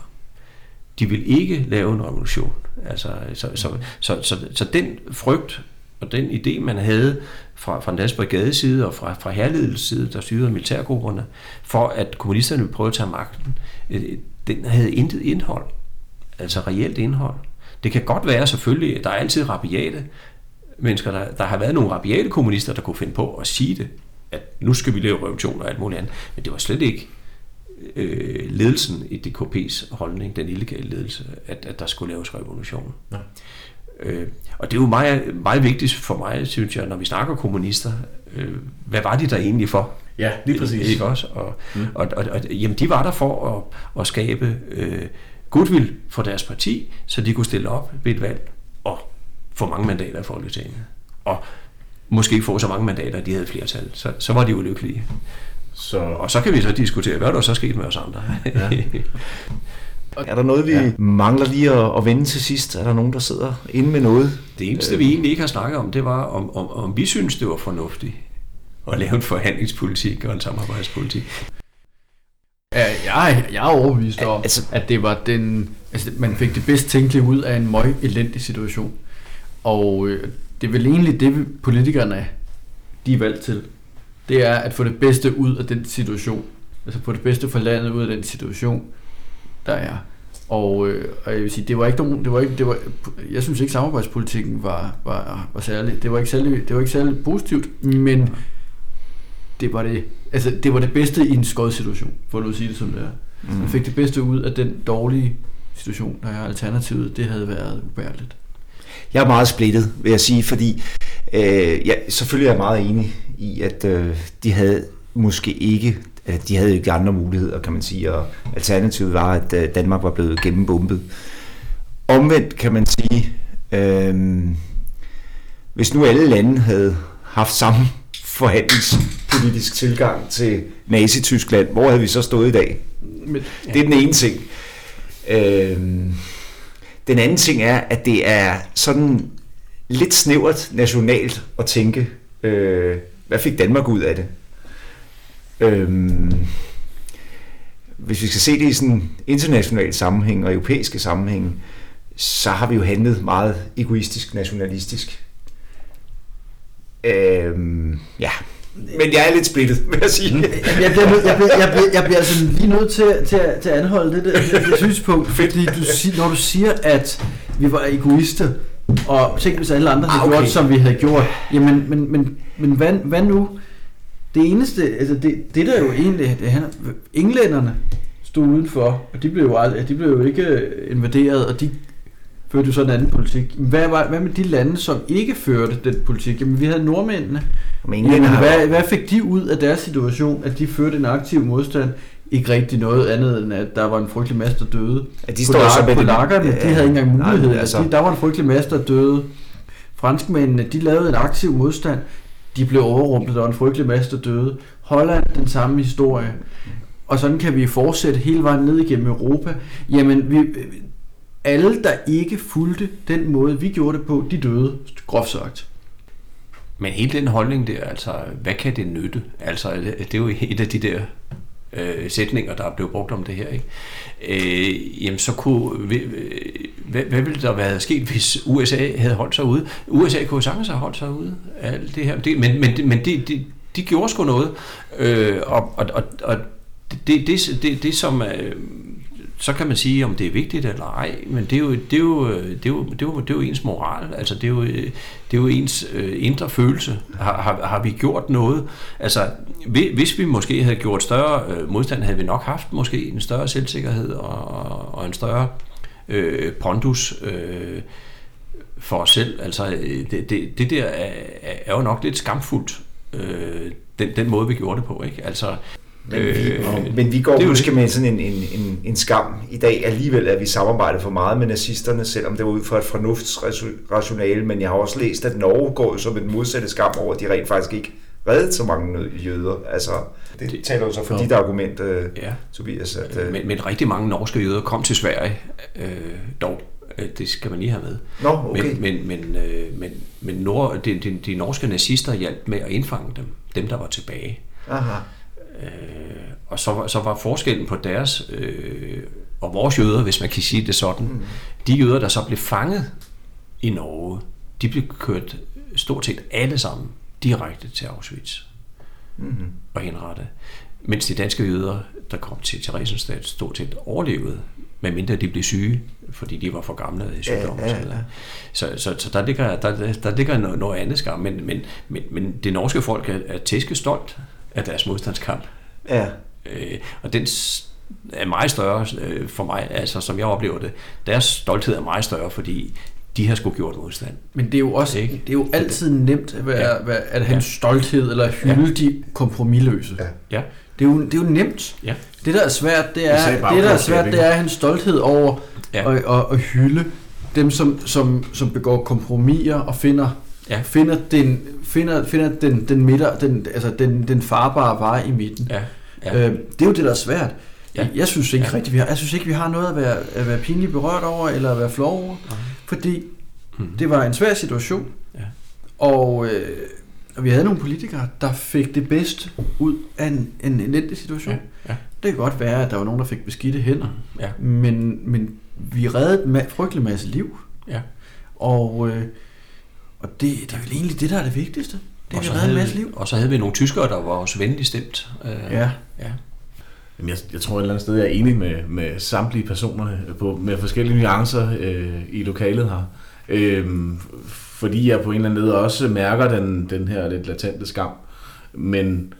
De ville ikke lave en revolution. Altså, så, så, så, så, så den frygt og den idé, man havde fra, fra den danske brigades side og fra, fra herledelsens side, der styrede militærgrupperne, for at kommunisterne ville prøve at tage magten, øh, den havde intet indhold. Altså reelt indhold. Det kan godt være selvfølgelig, der er altid rabiate mennesker, der, der har været nogle rabiate kommunister, der kunne finde på at sige det, at nu skal vi lave revolution og alt muligt andet. Men det var slet ikke øh, ledelsen i DKP's holdning, den illegale ledelse, at, at der skulle laves revolution. Ja. Øh, og det er jo meget, meget vigtigt for mig, synes jeg, når vi snakker kommunister. Øh, hvad var de der egentlig for? Ja, lige præcis. Ikke også? Og, mm. og, og, og jamen, de var der for at, at skabe øh, goodwill for deres parti, så de kunne stille op ved et valg og få mange mandater i Folketinget. Og måske få så mange mandater, at de havde flertal. Så, så var de jo lykkelige. Så... Og så kan vi så diskutere, hvad er der så sket med os andre? Ja. Er der noget, vi ja. mangler lige at, at vende til sidst? Er der nogen, der sidder inde med noget? Det eneste, vi egentlig ikke har snakket om, det var, om, om, om vi synes, det var fornuftigt at lave en forhandlingspolitik og en samarbejdspolitik. Ja, jeg, jeg er overbevist om, altså, at det var den, altså, man fik det bedst tænkelige ud af en møg elendig situation. Og øh, det er vel egentlig det, politikerne de er valgt til. Det er at få det bedste ud af den situation. Altså få det bedste for landet ud af den situation, der er. Og, øh, og jeg vil sige, det var ikke nogen, det var ikke, det var, jeg synes ikke samarbejdspolitikken var, var, var særlig, det var ikke særlig, det var ikke særlig positivt, men det var det, altså det var det bedste i en skød situation, for at sige det som det er. Mm. Man fik det bedste ud af den dårlige situation, der er alternativet, det havde været ubærligt. Jeg er meget splittet, vil jeg sige, fordi øh, ja, selvfølgelig er jeg meget enig i, at øh, de havde måske ikke de havde ikke andre muligheder, kan man sige, og alternativet var, at øh, Danmark var blevet gennembumpet. Omvendt kan man sige, øh, hvis nu alle lande havde haft samme forhandlingspolitisk tilgang til Nazi-Tyskland, hvor havde vi så stået i dag? Det er den ene ting. Øh, den anden ting er, at det er sådan lidt snævert nationalt at tænke, øh, hvad fik Danmark ud af det? Øhm, hvis vi skal se det i sådan international sammenhæng og europæiske sammenhæng, så har vi jo handlet meget egoistisk, nationalistisk. Øhm, ja, men jeg er lidt splittet, vil jeg sige. Jeg bliver, nød, jeg bliver, jeg bliver, jeg bliver altså lige nødt til, til, til at anholde det, det, det, det synspunkt, fordi du, når du siger, at vi var egoister, og tænk hvis alle andre havde ah, okay. gjort, som vi havde gjort, jamen, men, men, men hvad, hvad nu? Det eneste, altså det, det der jo egentlig, det han, englænderne stod udenfor, og de blev jo, aldrig, de blev jo ikke invaderet, og de førte jo så en anden politik. Hvad, var, hvad med de lande, som ikke førte den politik? Jamen, vi havde nordmændene. Men Jamen, hvad, hvad fik de ud af deres situation, at de førte en aktiv modstand? Ikke rigtig noget andet, end at der var en frygtelig masse, der døde. Ja, de står så med Polakkerne, de havde ikke engang mulighed. Nej, altså. de, der var en frygtelig masse, der døde. Franskmændene, de lavede en aktiv modstand. De blev overrumplet, der var en frygtelig masse, der døde. Holland, den samme historie. Og sådan kan vi fortsætte hele vejen ned igennem Europa. Jamen, vi, alle, der ikke fulgte den måde, vi gjorde det på, de døde, groft sagt. Men hele den holdning der, altså, hvad kan det nytte? Altså, det er jo et af de der øh, sætninger, der er blevet brugt om det her. Ikke? Øh, jamen så kunne, hvad, hvad ville der være sket, hvis USA havde holdt sig ude? USA kunne sagtens have holdt sig ude af alt det her, det, men, men, men de, de, de gjorde sgu noget, øh, og, og, og, og det, det, det, det som øh, så kan man sige, om det er vigtigt eller ej, men det er jo, det er jo, det er jo, det er jo, det er jo ens moral, altså det er jo, det er jo ens øh, indre følelse. Har, har, har vi gjort noget? Altså, hvis vi måske havde gjort større øh, modstand, havde vi nok haft måske en større selvsikkerhed og, og en større øh, pondus øh, for os selv. Altså, det, det, det der er, er jo nok lidt skamfuldt, øh, den, den måde, vi gjorde det på. Ikke? Altså, men vi, øh, men vi går det måske med sådan en, en, en, en skam i dag alligevel, at vi samarbejder for meget med nazisterne, selvom det var ud fra et fornuftsrationale, men jeg har også læst, at Norge går som en modsatte skam over, at de rent faktisk ikke reddet så mange jøder. Altså, det, det taler jo så for dit argument, uh, ja. Tobias. At, uh, men, men rigtig mange norske jøder kom til Sverige, uh, dog Øh, Det skal man lige have med. Nå, okay. Men, men, men, øh, men, men nord, de, de, de norske nazister hjalp med at indfange dem, dem der var tilbage. Aha. Øh, og så, var- så var forskellen på deres øh, og vores jøder, hvis man kan sige det sådan, mm. de jøder, der så blev fanget i Norge, de blev kørt stort set alle sammen direkte til Auschwitz Mm. og henrettet. Mens de danske jøder, der kom til Theresienstadt, stort set overlevede, medmindre de blev syge, fordi de var for gamle i sygdom. Ja, ja, ja. Så, så, så der ligger, der, der ligger noget, noget andet skam, men, men, men, men det norske folk er, er tæske stolt af deres modstandskamp. Ja. Øh, og den er meget større øh, for mig, altså som jeg oplever det. Deres stolthed er meget større, fordi de har sgu gjort modstand. Men det er jo også Ikke? det er jo altid nemt at, være, Ja. ja. at have en stolthed eller hylde ja. de kompromilløse. Ja. Ja, Det, er jo, det er jo nemt. ja, Det der er svært, det er, det der er svært, det er at have en stolthed over Ja. ja. at, at, at hylde dem, som, som, som begår kompromiser og finder, Ja. finder den, finder, finder den, den, midter, den, altså den, den farbare vej i midten. ja. Ja. ja. Øh, det er jo det, der er svært. Ja. Ja. Jeg synes ikke Ja. ja. rigtigt, vi har, jeg synes ikke, vi har noget at være, at være pinligt berørt over, eller at være flov over, fordi Mhm. det var en svær situation, Ja. og, øh, og vi havde nogle politikere, der fik det bedste ud af en, en elendig situation. Ja, ja. Det kan godt være, at der var nogen, der fik beskidte hænder, Ja. men, men vi reddede en ma- frygtelig masse liv, Ja. og, øh, og det, det er vel egentlig det, der er det vigtigste. Det er, så, redder en havde, masse liv. og så havde vi nogle tyskere, der var også venligt stemt. Øh, Ja. ja. Jamen, jeg, jeg tror et eller andet sted, jeg er enig med, med samtlige personerne på, med forskellige nuancer øh, i lokalet her. Øhm, fordi jeg på en eller anden led også mærker den, den her lidt latente skam. Men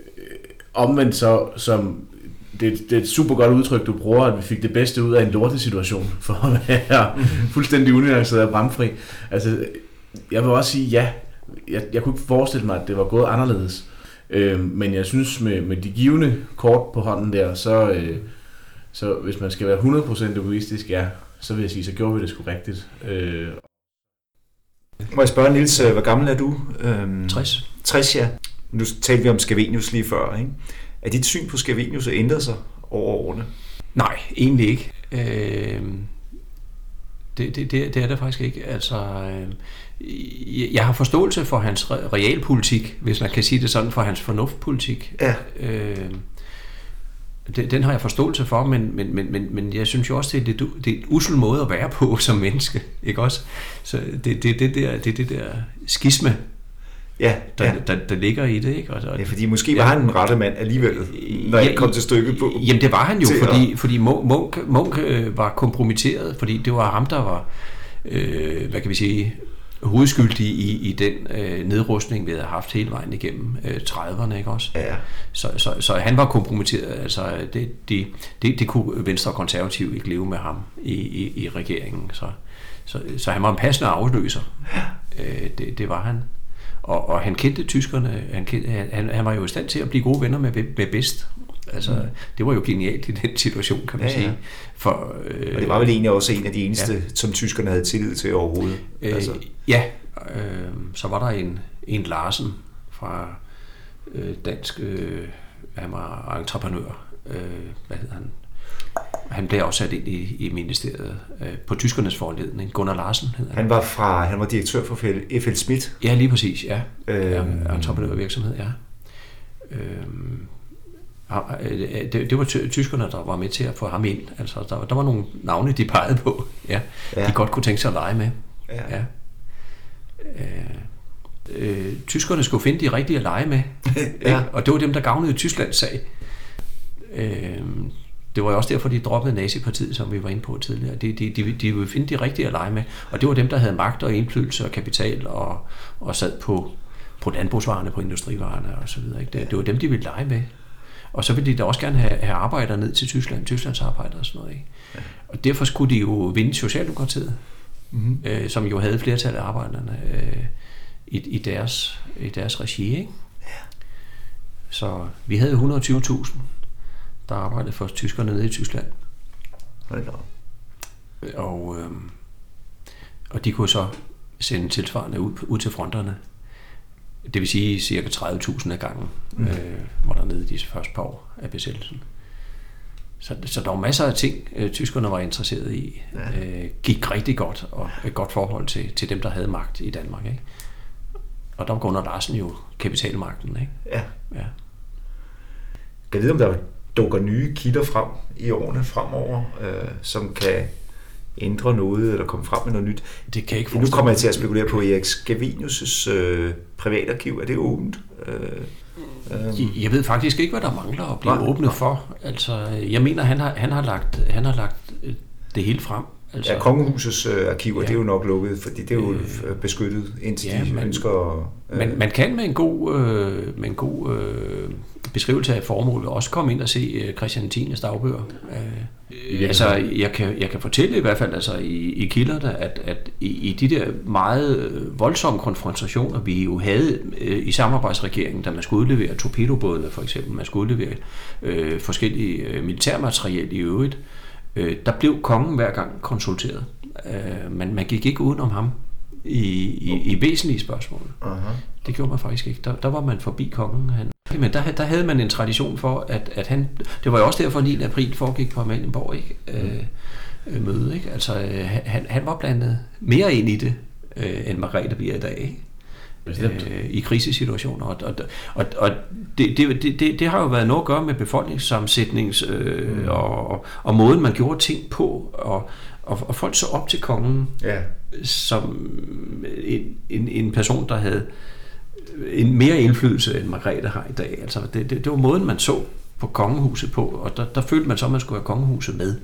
øh, omvendt så, som det, det er et super godt udtryk, du bruger, at vi fik det bedste ud af en lortesituation, for at være fuldstændig unuanceret og bramfri. Altså, jeg vil også sige ja. Jeg, jeg kunne ikke forestille mig, at det var gået anderledes. Øh, men jeg synes, med, med de givende kort på hånden der, så, øh, så hvis man skal være 100% egoistisk, ja, så vil jeg sige, så gjorde vi det sgu rigtigt. Øh, Må jeg spørge, Nils, øh, hvor gammel er du? Øhm, 60. 60, ja. Nu talte vi om Scavenius lige før, ikke? Er dit syn på Scavenius ændret sig over årene? Nej, egentlig ikke. Øh, det, det, det, det er det faktisk ikke. Altså, øh, jeg- har forståelse for hans re- realpolitik, hvis man kan sige det sådan, for hans fornuftpolitik. Ja. Øh, det, den har jeg forståelse for, men, men, men, men, men jeg synes jo også, det er, lidt, det er et usel måde at være på som menneske. Ikke også? Så det, det, det, der, det, det der skisme, Ja, der, ja. der, der ligger i det. Ikke? Og, og, ja fordi måske var han en rette mand alligevel, når jeg kom til stykket på. Jamen det var han jo, at- fordi, fordi Munk, Munk, Munk øh, var kompromitteret, fordi det var ham, der var, øh, hvad kan vi sige, hovedskyldig i, i den øh, nedrustning, vi havde haft hele vejen igennem øh, 30'erne, ikke også? Ja, Så, så, så han var kompromitteret, altså det, det, det, det kunne Venstre og Konservative ikke leve med ham i, i, i regeringen, så, så, så han var en passende afløser. Øh, det, det var han. Og, og han kendte tyskerne, han, kendte, han, han var jo i stand til at blive gode venner med, med bedst. Altså, mm. det var jo genialt i den situation, kan man Ja, ja. sige. For, øh, og det var vel egentlig også en af de eneste, ja. som tyskerne havde tillid til overhovedet. Øh, altså, Ja, øh, så var der en, en Larsen fra øh, Dansk, øh, han var entreprenør, øh, hvad hedder han? Han blev også sat ind i, i ministeriet øh, på tyskernes foranledning. Gunnar Larsen hedder han. han var fra, han var direktør for F.L. Schmidt. Ja, lige præcis, ja. Øh, entreprenørvirksomhed, ja. Øhm, ham- øh, det, det var ty- tyskerne, der var med til at få ham ind. Altså, der, der var nogle navne, de pegede på, ja, Ja. de godt kunne tænke sig at lege med. Ja. Ja. Øh, øh, tyskerne skulle finde de rigtige at lege med, Ja. og det var dem, der gavnede Tysklands sag. Øh, det var jo også derfor, de droppede nazipartiet, som vi var inde på tidligere. De, de, de, de ville finde de rigtige at lege med, og det var dem, der havde magt og indflydelse og kapital og, og sad på, på landbrugsvarerne, på industrivarerne og så videre. Ikke? Det, det var dem, de ville lege med. Og så ville de da også gerne have, have arbejdere ned til Tyskland, Tysklands arbejdere og sådan noget. Ikke? Og derfor skulle de jo vinde Socialdemokratiet, mm-hmm. øh, som jo havde flertal af arbejderne øh, i, i, deres, i deres regi. Ikke? Så vi havde 120.000, der arbejdede for tyskerne nede i Tyskland. Hold da. Og, øh, og de kunne så sende tilsvarende ud, ud til fronterne. Det vil sige cirka 30.000 af gangen, mm. øh, var der nede i de første par år af besættelsen. Så, så der var masser af ting, øh, tyskerne var interesseret i. Ja. Øh, gik rigtig godt, og et godt forhold til, til dem, der havde magt i Danmark. Ikke? Og der var Gunnar Larsen jo kapitalmagten. Ikke? Ja. Ja. Kan jeg vide, om der dukker nye kilder frem i årene fremover, øh, som kan ændre noget, eller komme frem med noget nyt? Det kan jeg ikke Nu forestille kommer jeg til at spekulere på Erik Scavenius' øh, privatarkiv. Er det åbent? Øh, øh, Jeg- Jeg ved faktisk ikke, hvad der mangler at blive Nej, åbnet nej. for. Altså, jeg mener, han har, han har lagt, han har lagt øh, det hele frem. Altså, ja, kongehusets øh, arkiver, Ja. det er jo nok lukket, fordi det er jo øh, beskyttet, indtil ja, de men- ønsker... Øh, man, man kan med en god, øh, med en god øh, beskrivelse af formålet også komme ind og se øh, Christian Tines dagbøger. Øh, altså, jeg kan, jeg kan fortælle i hvert fald altså, i, i kilderne, at, at i, i de der meget øh, voldsomme konfrontationer, vi jo havde øh, i samarbejdsregeringen, da man skulle udlevere torpedobådene for eksempel, man skulle udlevere øh, forskellige øh, militærmateriel i øvrigt, øh, der blev kongen hver gang konsulteret. Øh, men man gik ikke udenom ham i, i, i væsentlige spørgsmål. aha. Det gjorde man faktisk ikke. Der, der var man forbi kongen. Han. Men der, der havde man en tradition for, at, at han... Det var jo også derfor 9. april foregik på Amalienborg, ikke? Øh, øh, møde, ikke? Altså, øh, han, han var blandet mere ind i det, øh, end Margrethe bliver i dag, ikke? Øh, I krisesituationer. Og, og, og, og det, det, det, det, har jo været noget at gøre med befolkningssammensætnings øh, mm. og, og, og måden, man gjorde ting på. Og, og, og folk så op til kongen Ja. som en, en, en person, der havde en mere indflydelse, end Margrethe har i dag. Altså, det, det, det var måden, man så på kongehuset på, og der, der følte man så, at man skulle have kongehuset med.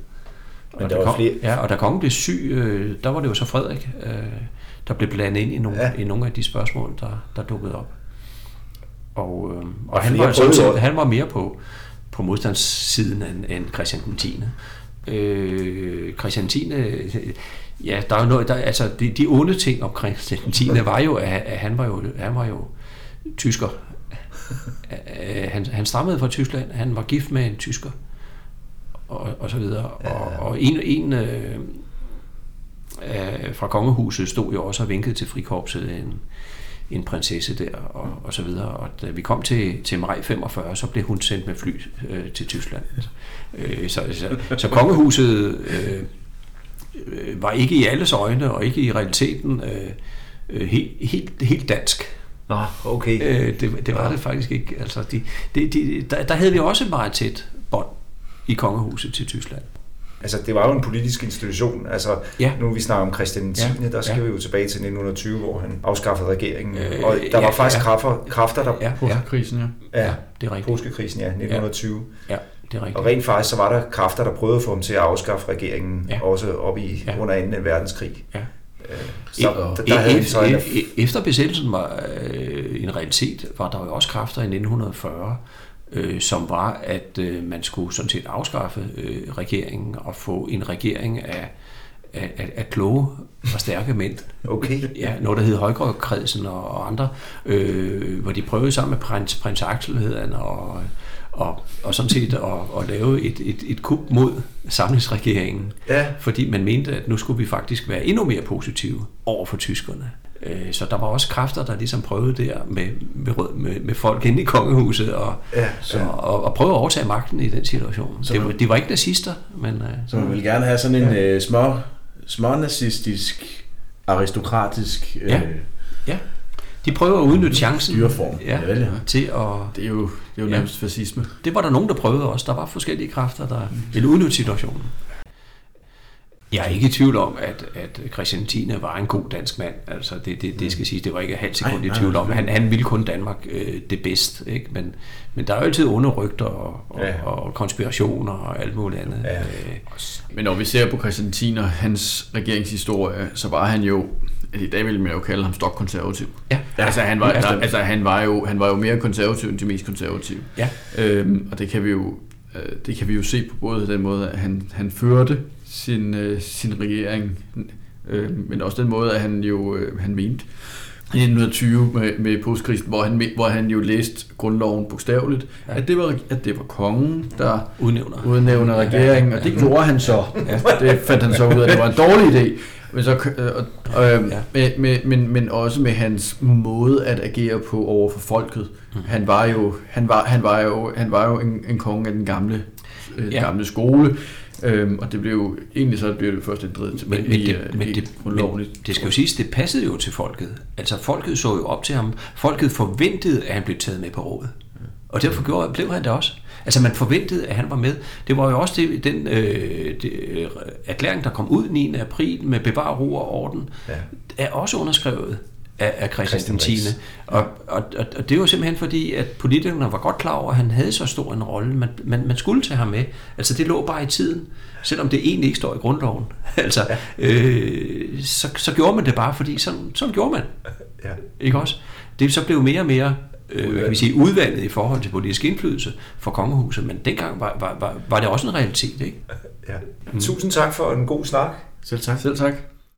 Men og der da var kom, flere- Ja, og da kongen blev syg, øh, der var det jo så Frederik, øh, der blev blandet ind i nogle, Ja. ja. i nogle af de spørgsmål, der, der dukkede op. Og, øh, og, Og han, var sådan set, han var mere på, på modstandssiden end, end Christian 10. Øh, Christian 10. øh, Ja, der er jo noget, der, altså de, de onde ting om Christian 10. var jo, at, at han var jo, han var jo tysker. Øh, han, han stammede fra Tyskland, han var gift med en tysker, og, og så videre. Og, og en, en øh, fra kongehuset stod jo også og vinkede til frikorpset en, en prinsesse der, og, og så videre. Og da vi kom til, til maj 45, så blev hun sendt med fly øh, til Tyskland. Øh, så, så, så kongehuset øh, øh, var ikke i alles øjne, og ikke i realiteten øh, øh, helt, helt, helt dansk. Nå, okay. Øh, det, det var det faktisk ikke. Altså, de, de, de, der, der havde vi også et meget tæt bånd i kongehuset til Tyskland. Altså, det var jo en politisk institution. Altså, Ja. nu vi snakker om Christian 10., Ja. der skal Ja. vi jo tilbage til 1920, hvor han afskaffede regeringen. Øh, og der var ja, faktisk ja. kræfter, kræfter der... Ja, ja, Påskekrisen, ja. ja, det er rigtigt. Påskekrisen, ja, 1920. Ja, det er rigtigt. Og rent faktisk, så var der kræfter, der prøvede at få ham til at afskaffe regeringen, Ja. også op i Ja. under 2. verdenskrig. Ja. Øh, Så E- der, der havde så en, e- e- Efter besættelsen var øh, en realitet, var der jo også kræfter i 1940, øh, som var, at øh, man skulle sådan set afskaffe øh, regeringen og få en regering af, af, af, af kloge og stærke mænd. Okay. Ja, noget, der hed Højgaardkredsen og, og andre, øh, hvor de prøvede sammen med prins, prins Axel hed han, og, og, og sådan set at, at lave et, et, et kup mod samlingsregeringen Ja, fordi man mente, at nu skulle vi faktisk være endnu mere positive over for tyskerne. Øh, Så der var også kræfter, der ligesom prøvede der med, med, med, med folk inde i kongehuset og, ja, så, ja. og, og prøve at overtage magten i den situation. Så Det de var ikke nazister, men... øh, Så man vil gerne have sådan en øh, små, smånazistisk, aristokratisk øh, Ja. Ja, de prøver at udnytte chancen styreform. ja, Ja, vel, ja. til at... Det er jo, det er jo Ja. nærmest fascisme. Det var der nogen, der prøvede også. Der var forskellige kræfter, der ville udnytte situationen. Jeg er ikke i tvivl om, at, at Christian 10. var en god dansk mand. Altså, det, det, det skal siges, det var ikke halvt sekund Nej, i tvivl om. Han, han ville kun Danmark øh, det bedst. Ikke? Men, men der er jo altid onde rygter og, og, Ja. og konspirationer og alt muligt andet. Ja. Øh, Men når vi ser på Christian 10. og hans regeringshistorie, så var han jo, altså i dag ville man jo kalde ham stokkonservativ. ja. Altså, han var, der, altså han, var jo, han var jo mere konservativ end de mest konservative. Ja. Øhm, og det kan vi jo øh, det kan vi jo se på både den måde, at han, han førte sin, øh, sin regering, øh, men også den måde, at han jo øh, han mente i 1920 med, med påskrisen, hvor han, hvor han jo læste grundloven bogstaveligt, ja. at, det var, at det var kongen, der Udnævner. udnævner regeringen, og det gjorde han så. Ja. Det fandt han så ud af, at det var en dårlig idé. Men, så, øh, øh, Ja. med, med, men, men også med hans måde at agere på over for folket. Han var jo, han var, han var jo, han var jo en, en konge af den gamle øh, Ja. gamle skole. Øhm, og det blev jo, egentlig så blev det først inddrevet tilbage Men, men, i, det, øh, men, det, grundloven. men det skal jo siges, det passede jo til folket. Altså folket så jo op til ham. Folket forventede, at han blev taget med på rådet. Og derfor gjorde, blev han det også. Altså man forventede, at han var med. Det var jo også det, den øh, det, øh, erklæring, der kom ud 9. april med bevar ro og orden, Ja. er også underskrevet af, af Christian, Christian Christian Riis. 10. Og, og, og, og det var simpelthen fordi, at politikerne var godt klar over, at han havde så stor en rolle. Man, man, man skulle tage ham med. Altså det lå bare i tiden, selvom det egentlig ikke står i grundloven. altså, øh, så, så gjorde man det bare, fordi sådan, sådan gjorde man. Ja. Ikke også? Det så blev mere og mere øh, hvad kan vi sige, udvalget i forhold til politisk indflydelse for kongehuset, men dengang var, var, var, var det også en realitet. Ikke? Ja. Tusind tak for en god snak. Selv tak. Selv tak.